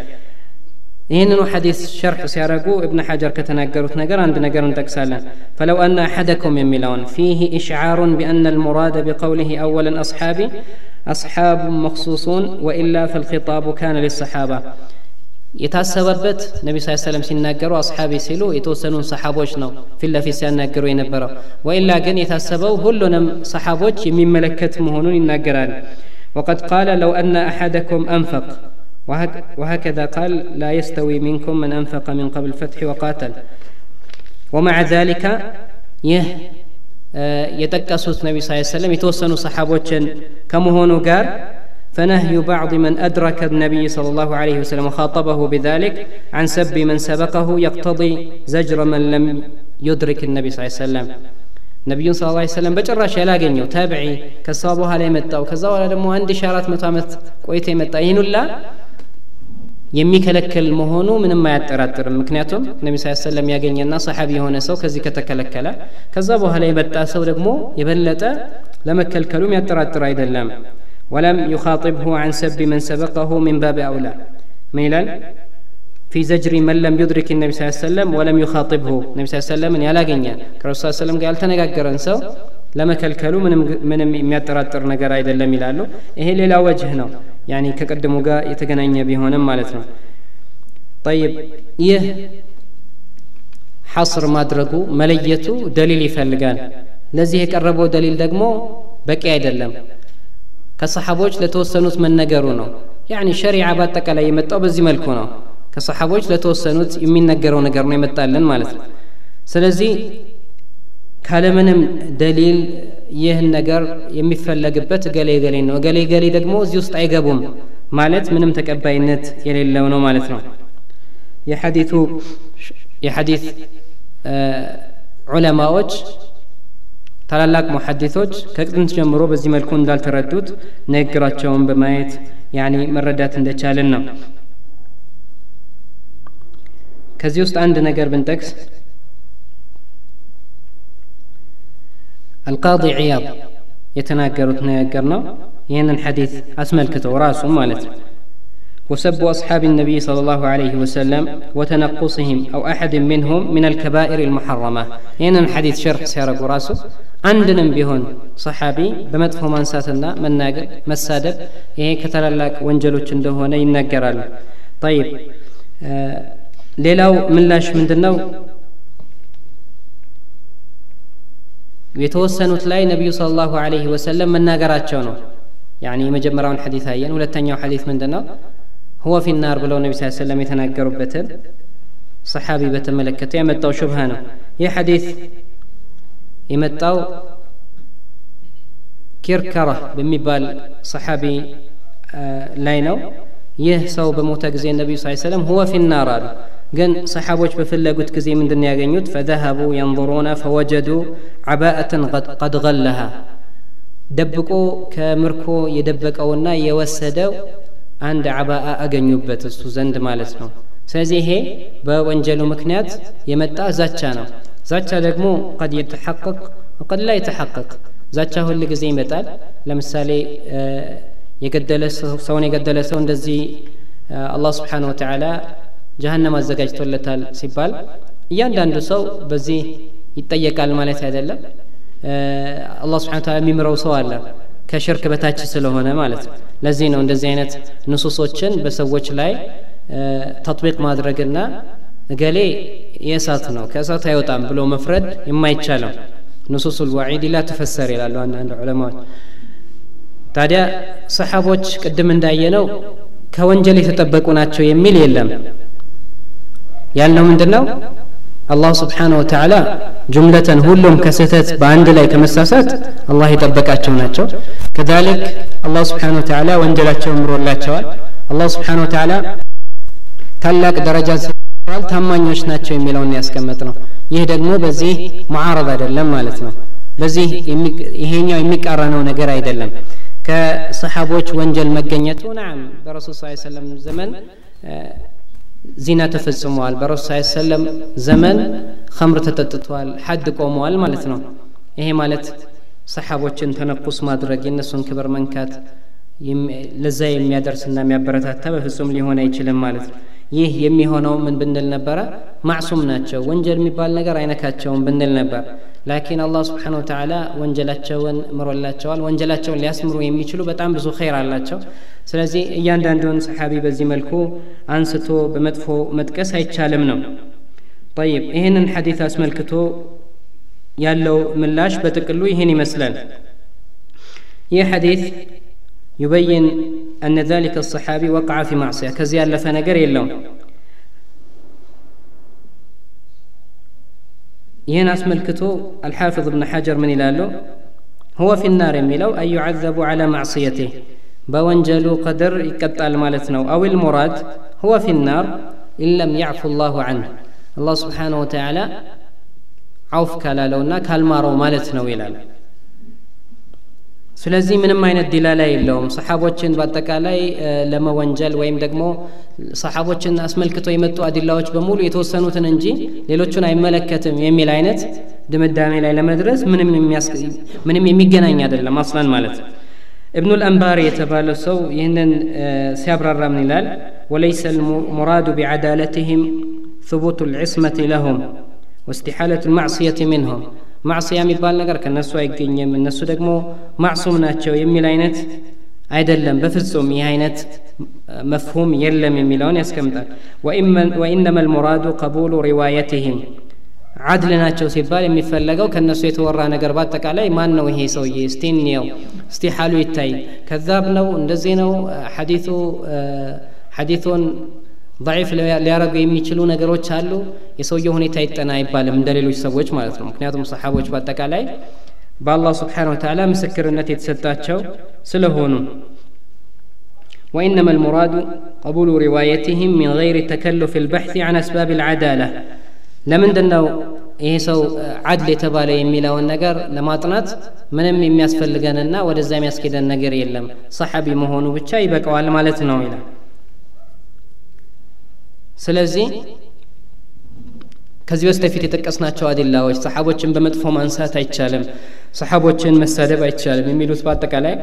إن حديث شرح سيارقو ابن حجر كتنقرت نقر عند نقر تكسالا فلو أن أحدكم من ملون فيه إشعار بأن المراد بقوله أولا أصحابي أصحاب مخصوصون وإلا فالخطاب كان للصحابة የታሰበበት ነቢ ስ ሰለም ሲናገሩ አስሓቢ ሲሉ የተወሰኑን ሰሓቦች ነው ፊት ለፊት ሲያናገሩ የነበረው ወኢላ ግን የታሰበው ሁሉንም ሰሓቦች የሚመለከት መሆኑን ይናገራል وقد قال لو أن أحدكم أنفق وهكذا قال لا يستوي منكم من أنفق من قبل الفتح وقاتل ومع ذلك يه የጠቀሱት ነቢ ስ ሰለም የተወሰኑ ሰሓቦችን ከመሆኑ ጋር فنهي بعض من أدرك النبي صلى الله عليه وسلم وخاطبه بذلك عن سب من سبقه يقتضي زجر من لم يدرك النبي صلى الله عليه وسلم ነቢዩን ስ ላ ሰለም በጭራሽ ያላገኘው ታብዒ ከሳ በኋላ የመጣው ከዛ በኋላ ደግሞ አንድ ሺ አራት መቶ ዓመት ቆይቶ የመጣ ይህን ሁላ የሚከለክል መሆኑ ምንም አያጠራጥርም ምክንያቱም ነቢ ስ ሰለም ያገኘና ሰሓቢ የሆነ ሰው ከዚህ ከተከለከለ ከዛ በኋላ የመጣ ሰው ደግሞ የበለጠ ለመከልከሉ የሚያጠራጥር አይደለም ولم يخاطبه عن سب من سبقه من باب أولى ميلا في زجر من لم يدرك النبي صلى الله عليه وسلم ولم يخاطبه النبي صلى الله عليه وسلم يا لاقنيا كرسول صلى الله عليه وسلم قال تنقاقرن سو ለመከልከሉ ምንም የሚያጠራጥር ነገር አይደለም ይላሉ ይሄ ሌላ ወጅህ ነው ያኒ ከቀድሞ ጋር የተገናኘ ቢሆንም ማለት ነው ጠይብ ይህ ሐስር ማድረጉ መለየቱ ደሊል ይፈልጋል ለዚህ የቀረበው ደሊል ደግሞ በቂ አይደለም ከሰሓቦች ለተወሰኑት መነገሩ ነው ያኒ ሸሪዓ በአጠቃላይ የመጣው በዚህ መልኩ ነው ከሰሓቦች ለተወሰኑት የሚነገረው ነገር ነው የመጣልን ማለት ነው ስለዚህ ካለምንም ደሊል ይህን ነገር የሚፈለግበት እገሌ ገሌ ነው እገሌ ገሌ ደግሞ እዚህ ውስጥ አይገቡም ማለት ምንም ተቀባይነት የሌለው ነው ማለት ነው የሐዲቱ የሐዲት ዑለማዎች ታላላቅ ሙሐዲቶች ከጥንት ጀምሮ በዚህ መልኩ እንዳልተረዱት ንግግራቸውን በማየት ያኔ መረዳት እንደቻልን ነው ከዚህ ውስጥ አንድ ነገር ብንጠቅስ አልቃዲ ዕያድ የተናገሩት ነገር ነው ይህንን ሐዲት አስመልክተው ራሱ ማለት ነው وسب أصحاب النبي صلى الله عليه وسلم وتنقصهم أو أحد منهم من الكبائر المحرمة هنا الحديث شرح سيارة راسه عندنا بهون صحابي بمدفع منساتنا مناقر مسادب إيه كتلالك وانجلو هنا ينقرال طيب آه ሌላው ምላሽ ምንድን ነው የተወሰኑት ላይ ነቢዩ ስለ ላሁ አለህ ወሰለም መናገራቸው ነው ያኒ የመጀመሪያውን ሐዲት አየን ሁለተኛው ሐዲት ምንድን ነው هو في النار بلو النبي صلى الله عليه وسلم يتنقر بتن صحابي بتن ملكته يمتو شبهانه يا حديث يمتو كركرة بمبال صحابي آه، لينو يهسو بموتاكزي النبي صلى الله عليه وسلم. هو في النار قال قن صحابوش بفلا قد كزي من دنيا قنيوت فذهبوا ينظرون فوجدوا عباءة قد, غلها دبكو كمركو يدبك أو النا يوسدوا አንድ ዓባአ አገኙበት እሱ ዘንድ ማለት ነው። ስለዚህ ይሄ በወንጀሉ ምክንያት የመጣ ዛቻ ነው። ዛቻ ደግሞ ቀድ የተሐቀቅ ወቀድ ላ የተሐቀቅ። ዛቻ ሁል ጊዜ ይመጣል። ለምሳሌ የገደለ ሰውን የገደለ ሰው እንደዚህ አላህ ስብሓን ወተዓላ ጀሀነም አዘጋጅቶለታል ሲባል እያንዳንዱ ሰው በዚህ ይጠየቃል ማለት አይደለም። አላህ ስብሓን ታላ የሚምረው ሰው አለ ከሽርክ በታች ስለሆነ ማለት ነው። ለዚህ ነው እንደዚህ አይነት ንሱሶችን በሰዎች ላይ ተጥቢቅ ማድረግና እገሌ የእሳት ነው ከእሳት አይወጣም ብሎ መፍረድ የማይቻለው። ንሱሱ ልዋዒድ ላ ትፈሰር ይላሉ አንዳንድ ዑለማዎች። ታዲያ ሰሓቦች ቅድም እንዳየነው ከወንጀል የተጠበቁ ናቸው የሚል የለም። ያልነው ምንድን ነው አላህ ስብሓነ ወተዓላ ጁምለተን ሁሉም ከስህተት በአንድ ላይ ከመሳሳት አላህ የጠበቃቸው ናቸው። ከዛሊክ አላህ ስብሓነ ወተዓላ ወንጀላቸው ምሮላቸዋል። አላህ ስብሓነ ወተዓላ ታላቅ ደረጃ ታማኞች ናቸው የሚለውን ያስቀመጥ ነው ይህ ደግሞ በዚህ ሙዓረብ አይደለም ማለት ነው። በዚህ ይሄኛው የሚቃረነው ነገር አይደለም። ከሰሓቦች ወንጀል መገኘቱ ናም በረሱል ስ ሰለም ዘመን ዚና ተፈጽመዋል በረሱል ስ ሰለም ዘመን ከምር ተጠጥቷል ሐድ ቆመዋል ማለት ነው። ይሄ ማለት ሰሓቦችን ተነቁስ ማድረግ የእነሱን ክብር መንካት ለዛ የሚያደርስና የሚያበረታታ በፍጹም ሊሆን አይችልም ማለት ነው። ይህ የሚሆነው ምን ብንል ነበረ? ማዕሱም ናቸው። ወንጀል የሚባል ነገር አይነካቸውም ብንል ነበር ላኪን አላህ ስብሓን ወተላ ወንጀላቸውን ምሮላቸዋል ወንጀላቸውን ሊያስምሩ የሚችሉ በጣም ብዙ ኸይር አላቸው ስለዚህ እያንዳንዱን ሰሓቢ በዚህ መልኩ አንስቶ በመጥፎ መጥቀስ አይቻልም ነው ጠይብ ይህንን ሐዲት አስመልክቶ ያለው ምላሽ በጥቅሉ ይህን ይመስላል ይህ ሐዲት يبين أن ذلك الصحابي وقع في معصية كزي ألف نجر يلون ين اسم الكتو الحافظ ابن حجر من إلاله هو في النار ሚለው أي يعذب على معصيته በወንጀሉ قدر ይቀጣል ማለት ነው أو المراد هو في النار إن لم يعف الله عنه. الله سبحانه وتعالى عفو ካላለው እንጂ ካልማረው ማለት ነው ይላል ስለዚህ ምንም አይነት ዲላላ የለውም ሰሓቦችን በአጠቃላይ ለመወንጀል ወይም ደግሞ ሰሓቦችን አስመልክቶ የመጡ አዲላዎች በሙሉ የተወሰኑትን እንጂ ሌሎቹን አይመለከትም የሚል አይነት ድምዳሜ ላይ ለመድረስ ምንም የሚገናኝ አይደለም አስላን ማለት ነው ابن الأنباري የተባለ ሰው ይህንን ሲያብራራ ምን ይላል وليس المراد بعدالتهم ثبوت العصمة لهم واستحالة المعصية منهم ማዕስያ የሚባል ነገር ከእነሱ አይገኝም እነሱ ደግሞ ማዕሱም ናቸው የሚል አይነት አይደለም በፍጹም ይህ አይነት መፍሁም የለም የሚለውን ያስቀምጣል ወኢነማ ልሙራዱ ቀቡሉ ሪዋየትህም አድል ናቸው ሲባል የሚፈለገው ከእነሱ የተወራ ነገር በአጠቃላይ ማን ነው ይሄ ሰውዬ እስቲ እንየው እስቲ ሓሉ ይታይ ከዛብ ነው እንደዚህ ነው ሐዲቱ ሐዲቱን ضعيف ሊያረጉ የሚችሉ ነገሮች አሉ የሰውየው ሁኔታ ይጠና አይባልም እንደ ሌሎች ሰዎች ማለት ነው ምክንያቱም ሰሓቦች በአጠቃላይ በአላህ ስብሓን ወተላ ምስክርነት የተሰጣቸው ስለሆኑ وإنما المراد قبول روايتهم من غير تكلف البحث عن أسباب العدالة لمن دنو ይሄ ሰው አድል የተባለ የሚለውን ነገር ለማጥናት ምንም የሚያስፈልገንና ወደዛ የሚያስኬደን ነገር የለም ሰሓቢ መሆኑ ብቻ ይበቀዋል ማለት ነው ይላል ስለዚህ ከዚህ በስተፊት የጠቀስናቸው አዲላዎች ሰሓቦችን በመጥፎ ማንሳት አይቻልም ሰሓቦችን መሳደብ አይቻልም የሚሉት በአጠቃላይ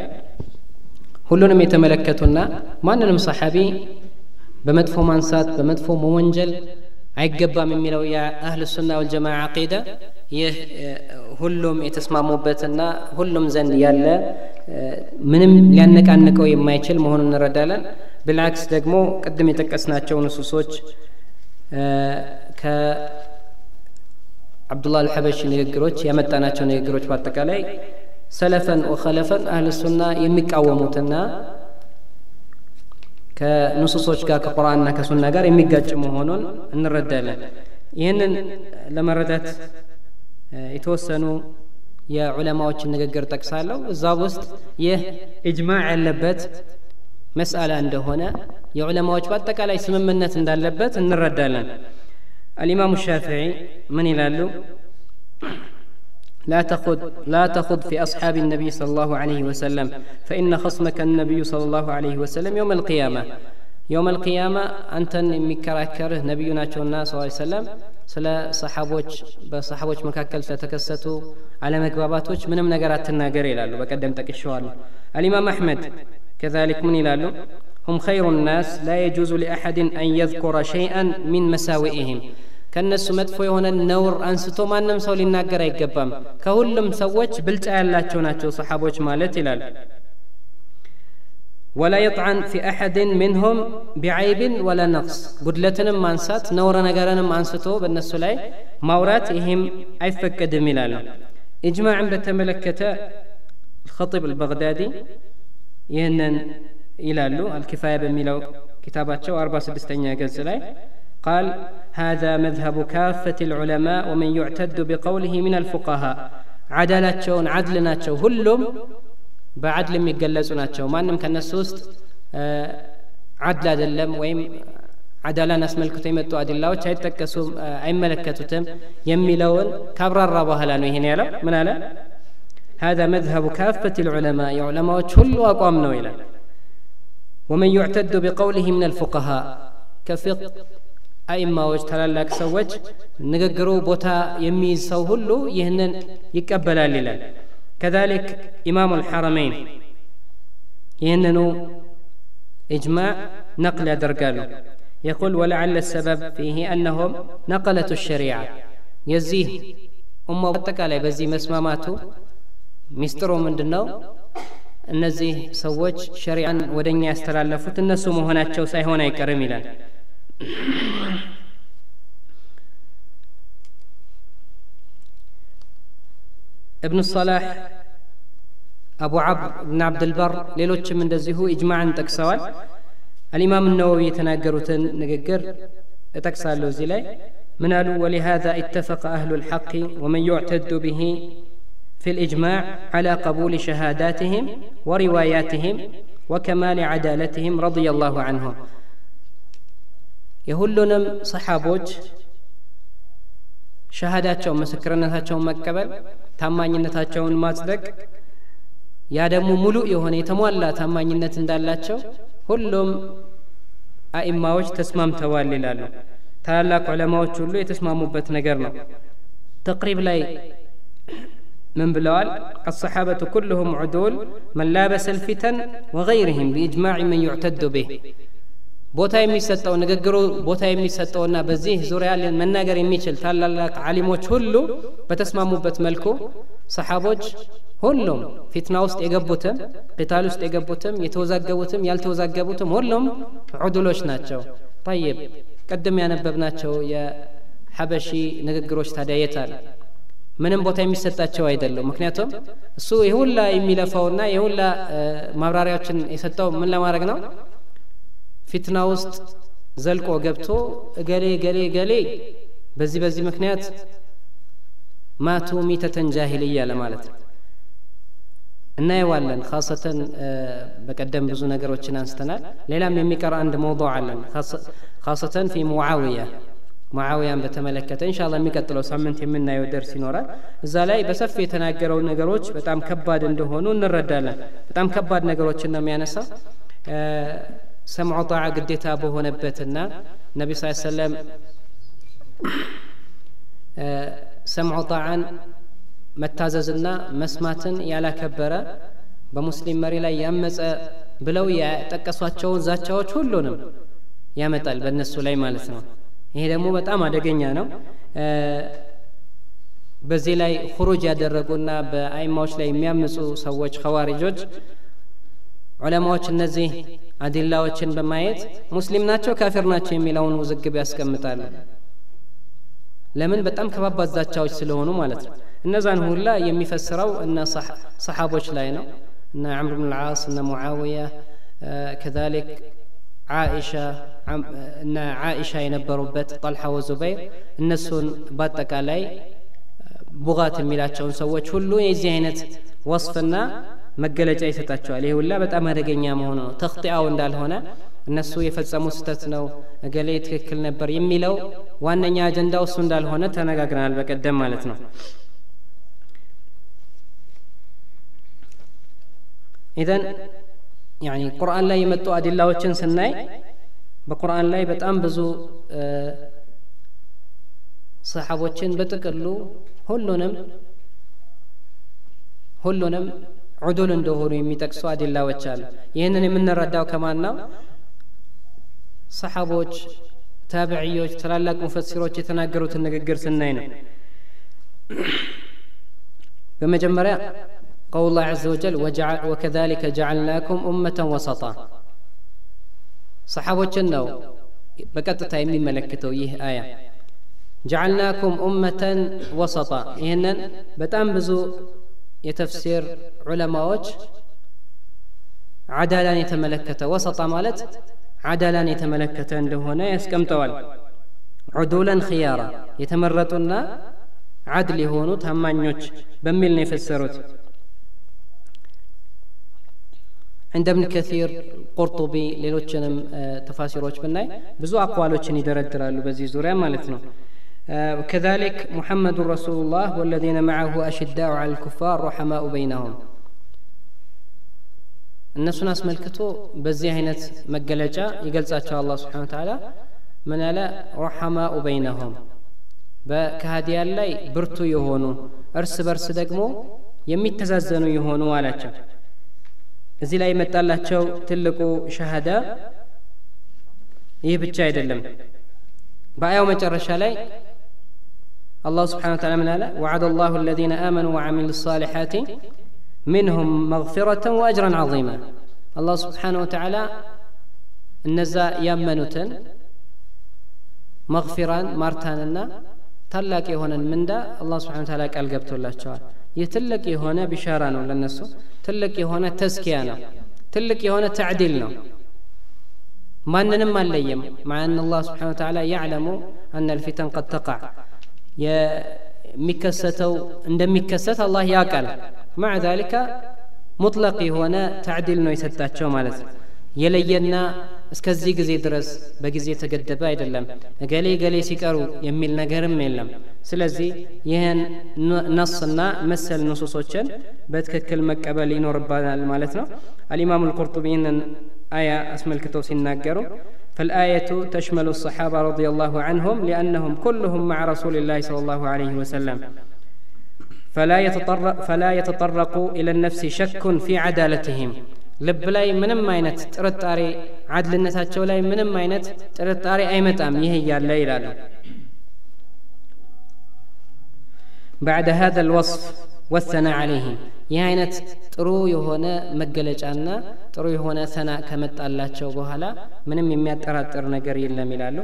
ሁሉንም የተመለከቱና ማንንም ሰሓቢ በመጥፎ ማንሳት በመጥፎ መወንጀል አይገባም የሚለው የአህል ሱና ወልጀማ አቂዳ ይህ ሁሉም የተስማሙበትና ሁሉም ዘንድ ያለ ምንም ሊያነቃንቀው የማይችል መሆኑን እንረዳለን ብልዓክስ ደግሞ ቅድም የጠቀስናቸው ንሱሶች ከአብዱላህ አልሐበሽ ንግግሮች ያመጣናቸው ንግግሮች በአጠቃላይ ሰለፈን ወኸለፈን አህል ሱና የሚቃወሙትና ከንሱሶች ጋር ከቁርአንና ከሱና ጋር የሚጋጭ መሆኑን እንረዳለን። ይህንን ለመረዳት የተወሰኑ የዑለማዎችን ንግግር ጠቅሳለሁ እዛ ውስጥ ይህ ኢጅማዕ ያለበት መስአላ እንደሆነ የዑለማዎች በአጠቃላይ ስምምነት እንዳለበት እንረዳለን አልኢማሙ ሻፊዒ ምን ይላሉ لا تخض لا تخض في أصحاب النبي صلى الله عليه وسلم فإن خصمك النبي صلى الله عليه وسلم يوم القيامة يوم القيامة أنت مكراكره نبينا الناس صلى الله عليه وسلم ስለ ሰሓቦች በሰሓቦች መካከል ስለተከሰቱ አለመግባባቶች ምንም ነገር አትናገር ይላሉ በቀደም ጠቅሸዋለሁ አልኢማም አሕመድ كذلك من يلالو هم خير الناس لا يجوز لأحد أن يذكر شيئا من مساوئهم ከእነሱ መጥፎ የሆነ ነውር አንስቶ ማንም ሰው ሊናገር አይገባም ከሁሉም ሰዎች ብልጫ ያላቸው ናቸው ሰሓቦች ማለት ይላል ولا يطعن في أحد منهم بعيب ولا نقص قدلتنا مانسات نور نجرنا مانستو بالنسو لاي ماورات إهم أي فكد ميلالو إجماع بتملكة الخطيب البغدادي ይህንን ይላሉ። አልኪፋያ በሚለው ኪታባቸው አርባ ስድስተኛ ገጽ ላይ قال هذا مذهب كافة العلماء ومن يعتد بقوله من الفقهاء عدالاتشون عدلناتشو هلم بعدل يقلصوناتشو ما أنم كان السوست عدل دلم ويم عدالان አስመልክቶ የመጡ أي ملكة تتم የሚለውን ካብራራ በኋላ ነው ይህን ያለው። من አለ? هذا مذهب كافة العلماء علماء كل أقوام نويلة ومن يعتد بقوله من الفقهاء كفق أئمة تلالاك سوج نققروا بوتا يميز سو هلو يهنن يقبل لله كذلك إمام الحرمين يهننو إجماع نقل درقاله يقول ولعل السبب فيه أنهم نقلة الشريعة. يزيه أمه بتكالي بزي مسماماته ሚስጥሩ ምንድን ነው? እነዚህ ሰዎች ሸሪዓን ወደ እኛ ያስተላለፉት እነሱ መሆናቸው ሳይሆን አይቀርም ይላል። ابن الصلاح أبو عبد بن عبد البر ليلوش من دزيه إجماعا تكسوال الإمام النووي يتناقروا نقر تكسال لوزيلي من ولهذا اتفق أهل الحق ومن يعتد به في الإجماع على قبول شهاداتهم ورواياتهم وكمال عدالتهم رضي الله عنهم የሁሉንም ሰሓቦች ሸሃዳቸውን ምስክርነታቸውን መቀበል ታማኝነታቸውን ማጽደቅ ያ ደግሞ ሙሉ የሆነ የተሟላ ታማኝነት እንዳላቸው ሁሉም አኢማዎች ተስማምተዋል ይላሉ ታላላቅ ዑለማዎች ሁሉ የተስማሙበት ነገር ነው ተቅሪብ ላይ من بلال الصحابة كلهم عدول من لابس الفتن وغيرهم بإجماع من يعتد به ቦታ የሚሰጠው ንግግሩ ቦታ የሚሰጠውና በዚህ ዙሪያ መናገር የሚችል ታላላቅ አሊሞች ሁሉ በተስማሙበት መልኩ ሰሓቦች ሁሉም ፊትና ውስጥ የገቡትም ቂታል ውስጥ የገቡትም የተወዛገቡትም ያልተወዛገቡትም ሁሉም ዑዱሎች ናቸው ጠይብ ቅድም ያነበብናቸው የሐበሺ ንግግሮች ታዲያ የት አለ ምንም ቦታ የሚሰጣቸው አይደለም ምክንያቱም እሱ የሁላ የሚለፋውና የሁላ ማብራሪያዎችን የሰጠው ምን ለማድረግ ነው? ፊትና ውስጥ ዘልቆ ገብቶ እገሌ ገሌ ገሌ በዚህ በዚህ ምክንያት ማቱ ሚተተን ጃሂልያ ለማለት ነው። እናየዋለን። ካሰተን በቀደም ብዙ ነገሮችን አንስተናል። ሌላም የሚቀር አንድ መውضዕ አለን። ካሰተን ፊ ሙዓውያ ሙዓውያን በተመለከተ እንሻላ የሚቀጥለው ሳምንት የምናየው ደርስ ይኖራል። እዛ ላይ በሰፊ የተናገረው ነገሮች በጣም ከባድ እንደሆኑ እንረዳለን። በጣም ከባድ ነገሮችን ነው የሚያነሳው። ሰምዖ ጣዓ ግዴታ በሆነበትና ነቢ ስ ሰለም ሰምዖ ጣዓን መታዘዝና መስማትን ያላከበረ በሙስሊም መሪ ላይ ያመፀ ብለው የጠቀሷቸውን ዛቻዎች ሁሉንም ያመጣል በእነሱ ላይ ማለት ነው ይሄ ደግሞ በጣም አደገኛ ነው። በዚህ ላይ ሁሩጅ ያደረጉና በአይማዎች ላይ የሚያምፁ ሰዎች ኸዋሪጆች ዑለማዎች እነዚህ አዲላዎችን በማየት ሙስሊም ናቸው ካፊር ናቸው የሚለውን ውዝግብ ያስቀምጣሉ። ለምን? በጣም ከባባድ ዛቻዎች ስለሆኑ ማለት ነው። እነዛን ሁላ የሚፈስረው እነ ሰሓቦች ላይ ነው። እነ ዓምር ብን ልዓስ እነ ሙዓውያ ከዛሊክ ዓኢሻ እነ ዓኢሻ የነበሩበት ጠልሓ ወዙበይር እነሱን በአጠቃላይ ቡጋት የሚላቸውን ሰዎች ሁሉ የዚህ አይነት ወስፍና መገለጫ ይሰጣቸዋል። ይህ ሁላ በጣም አደገኛ መሆኑ ነው። ተክጢአው እንዳልሆነ እነሱ የፈጸሙ ስህተት ነው እገሌ ትክክል ነበር የሚለው ዋነኛ አጀንዳው እሱ እንዳልሆነ ተነጋግረናል በቀደም ማለት ነው። ኢዘን ያኒ ቁርአን ላይ የመጡ አዲላዎችን ስናይ በቁርአን ላይ በጣም ብዙ ሰሓቦችን በጥቅሉ ሁሉንም ሁሉንም ዑዱል እንደሆኑ የሚጠቅሱ አዲላዎች አሉ። ይህንን የምንረዳው ከማን ነው? ሰሓቦች ታብዕዮች ታላላቅ ሙፈሲሮች የተናገሩትን ንግግር ስናይ ነው። በመጀመሪያ قول الله عز وجل وجعل وكذلك جعلناكم أمة وسطا. صحابة النو بكتة يمي ملكته يه آية جعلناكم أمة وسطا يهنن بتأم بزو يتفسير علماء عدالا يتملكته وسطا مالت عدالا يتملكته لهنا يسكم توال عدولا خيارا يتمرطنا عدل يهونوت همانيوش بميل يفسروت عند ابن كثير قرطبي ሌሎችንም ተፋሲሮች ብናይ ብዙ አቋሎችን ይደረድራሉ በዚህ ዙሪያ ማለት ነው وكذلك محمد رسول الله والذين معه أشداء على الكفار رحماء بينهم እነሱን አስመልክቶ በዚህ አይነት መገለጫ ይገልጻቸው አላህ ስብሓን ተዓላ ምን ያለ ረሐማኡ በይነሁም በካህዲያን ላይ ብርቱ የሆኑ እርስ በርስ ደግሞ የሚተዛዘኑ የሆኑ አላቸው እዚህ ላይ የመጣላቸው ትልቁ ሸሃዳ ይህ ብቻ አይደለም በአያው መጨረሻ ላይ الله سبحانه وتعالى من قال وعد الله الذين آمنوا وعملوا الصالحات منهم مغفرة وأجرا عظيما الله سبحانه وتعالى النزا يمنوتن مغفران مارتاننا ታላቅ የሆነን ምንዳ አላህ ስብሓን ታላ ቃል ገብቶላቸዋል ይህ ትልቅ የሆነ ቢሻራ ነው ለነሱ ትልቅ የሆነ ተዝኪያ ነው ትልቅ የሆነ ተዕዲል ነው ማንንም አለየም ማን አላህ ስብሓን ወተላ ያዕለሙ አነ ልፊተን ቀድ ተቃዕ የሚከሰተው እንደሚከሰት አላህ ያውቃል ማዕ ዛሊካ ሙጥለቅ የሆነ ተዕዲል ነው የሰጣቸው ማለት ነው የለየና እስከዚህ ጊዜ ድረስ በጊዜ የተገደበ አይደለም እገሌ ገሌ ሲቀሩ የሚል ነገርም የለም ስለዚህ ይህን ነስና መሰል ንሱሶችን በትክክል መቀበል ይኖርባናል ማለት ነው አልኢማሙ ልቁርጡቢ ይህንን አያ አስመልክተው ሲናገሩ فالآية تشمل الصحابة رضي الله عنهم لأنهم كلهم مع رسول الله صلى الله عليه وسلم فلا يتطرق, فلا يتطرق إلى النفس شك في عدالتهم ልብ ላይ ምንም አይነት ጥርጣሬ አድልነታቸው ላይ ምንም አይነት ጥርጣሬ አይመጣም ይህ እያለ ይላሉ بعد هذا الوصف والثناء عليهم ይህ አይነት ጥሩ የሆነ መገለጫና ጥሩ የሆነ ሰና ከመጣላቸው በኋላ ምንም የሚያጠራጥር ነገር የለም ይላሉ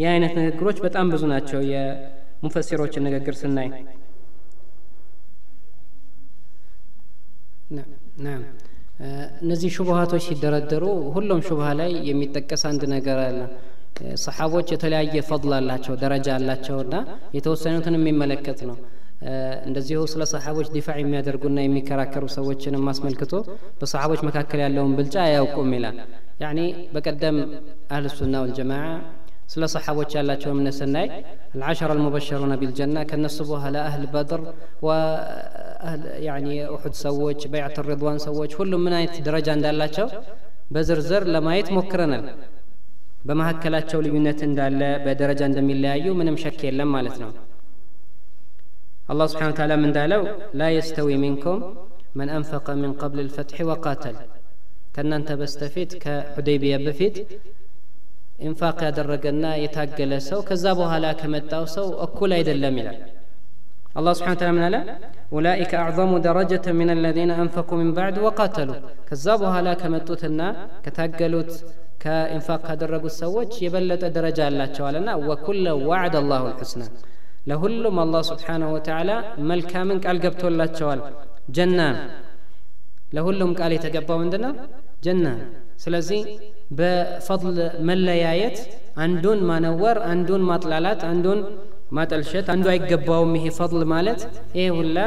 ይህ አይነት ንግግሮች በጣም ብዙ ናቸው የሙፈሲሮችን ንግግር ስናይ ናም እነዚህ ሹብሃቶች ሲደረደሩ ሁሉም ሹብሃ ላይ የሚጠቀስ አንድ ነገር አለ። ሰሓቦች የተለያየ ፈضል አላቸው ደረጃ አላቸውና የተወሰኑትን የሚመለከት ነው። እንደዚሁ ስለ ሰሓቦች ዲፋዕ የሚያደርጉና የሚከራከሩ ሰዎችንም አስመልክቶ በሰሓቦች መካከል ያለውን ብልጫ አያውቁም ይላል። ያኒ በቀደም አህል ሱና ወልጀማዓ ስለ ሰሓቦች ያላቸው እምነት ስናይ العشر المبشرون بالجنة ከነሱ በኋላ አህል በድር ያኒ ኡሑድ ሰዎች በይዓት ሪድዋን ሰዎች ሁሉም ምን አይነት ደረጃ እንዳላቸው በዝርዝር ለማየት ሞክረናል በመካከላቸው ልዩነት እንዳለ በደረጃ እንደሚለያዩ ምንም ሸክ የለም ማለት ነው አላህ ስብሓን ታላ እንዳለው ላ የስተዊ ሚንኩም መን አንፈቀ ሚን ቀብል ልፈትሒ ወቃተል ከእናንተ በስተፊት ከሑደይቢያ በፊት ኢንፋቅ ያደረገና የታገለ ሰው ከዛ በኋላ ከመጣው ሰው እኩል አይደለም ይላል አላህ ስብሓን ታላ ምን አለ ኡላኢከ አዕظሙ ደረጀተ ምን አለዚነ አንፈቁ ምን ባዕድ ወቃተሉ ከዛ በኋላ ከመጡትና ከታገሉት ከኢንፋቅ ካደረጉት ሰዎች የበለጠ ደረጃ አላቸዋልና ወኩለ ዋዕድ አላሁ ልሑስና ለሁሉም አላህ ስብሓንሁ ወተዓላ መልካምን ቃል ገብቶላቸዋል ጀና ለሁሉም ቃል የተገባው ምንድነው ጀና ስለዚህ በፈضል መለያየት አንዱን ማነወር አንዱን ማጥላላት አንዱን ማጠልሸት አንዱ አይገባውም ይሄ ፈضል ማለት። ይህ ሁላ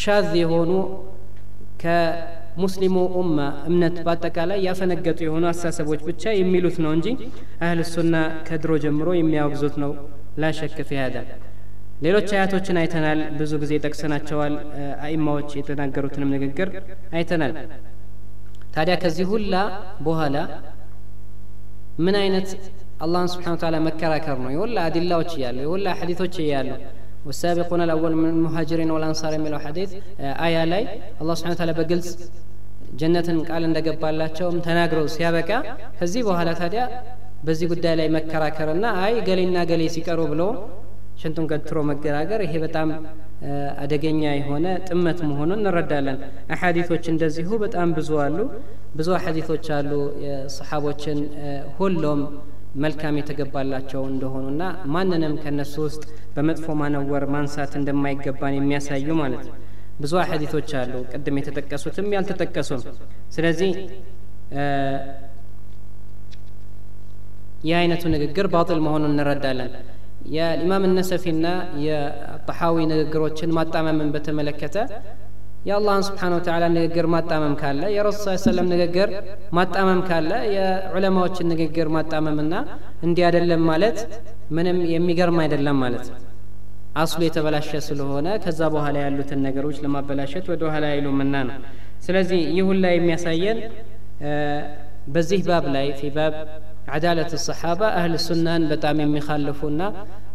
ሻዝ የሆኑ ከሙስሊሙ ኡማ እምነት በአጠቃላይ ያፈነገጡ የሆኑ አስተሳሰቦች ብቻ የሚሉት ነው እንጂ አህል ሱና ከድሮ ጀምሮ የሚያወግዙት ነው። ላሸክፍ ያዳ ሌሎች አያቶችን አይተናል። ብዙ ጊዜ ጠቅሰናቸዋል። አኢማዎች የተናገሩትንም ንግግር አይተናል። ታዲያ ከዚህ ሁላ በኋላ ምን አይነት አላህን ስብሓን ታላ መከራከር ነው የወላ አዲላዎች እያሉ የወላ ሐዲቶች እያሉ والسابقون الأول من المهاجرين والأنصار የሚለው ሐዲት አያ ላይ አላህ ስብሓን ታላ በግልጽ ጀነትን ቃል እንደገባላቸውም ተናግረው ሲያበቃ ከዚህ በኋላ ታዲያ በዚህ ጉዳይ ላይ መከራከርና አይ ገሌና ገሌ ሲቀሩ ብሎ ሽንጡን ገትሮ መገራገር ይሄ በጣም አደገኛ የሆነ ጥመት መሆኑን እንረዳለን። አሐዲቶች እንደዚሁ በጣም ብዙ አሉ። ብዙ አሐዲቶች አሉ። የሰሓቦችን ሁሉም መልካም የተገባላቸው እንደሆኑና ማንንም ከነሱ ውስጥ በመጥፎ ማነወር ማንሳት እንደማይገባን የሚያሳዩ ማለት ነው። ብዙ አሐዲቶች አሉ። ቅድም የተጠቀሱትም ያልተጠቀሱም። ስለዚህ ይህ አይነቱ ንግግር ባጥል መሆኑን እንረዳለን የኢማም ነሰፊና የጠሐዊ ንግግሮችን ማጣመምን በተመለከተ የአላህን ስብሓን ወተዓላ ንግግር ማጣመም ካለ የረሱል ሰለም ንግግር ማጣመም ካለ የዑለማዎችን ንግግር ማጣመምና እንዲህ አይደለም ማለት ምንም የሚገርም አይደለም ማለት ነው። አስሉ የተበላሸ ስለሆነ ከዛ በኋላ ያሉትን ነገሮች ለማበላሸት ወደ ኋላ አይሉምና ነው። ስለዚህ ይህ ሁላ የሚያሳየን በዚህ ባብ ላይ ፊ ባብ عدالة الصحابة أهل السنة በጣም የሚኻልፉና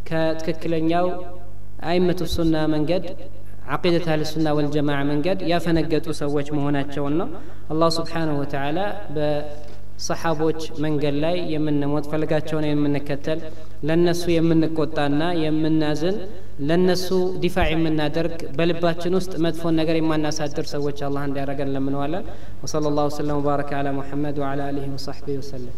ከትክክለኛው አይመቱ ሱና መንገድ عقيدة أهل السنة والجماعة መንገድ ያፈነገጡ ሰዎች መሆናቸውን ነው አላህ ስብሓንሁ ወተዓላ በሰሓቦች መንገድ ላይ የምንሞት ፈልጋቸውን የምንከተል ለነሱ የምንቆጣና የምናዝን ለነሱ ዲፋዕ የምናደርግ በልባችን ውስጥ መጥፎን ነገር የማናሳድር ሰዎች አላህ እንዲያደረገን ለምነዋለን ወሰለ ላሁ ወሰለም ወባረከ አላ ሙሐመድ ወዓላ አሊህ ወሳሕቢህ ወሰለም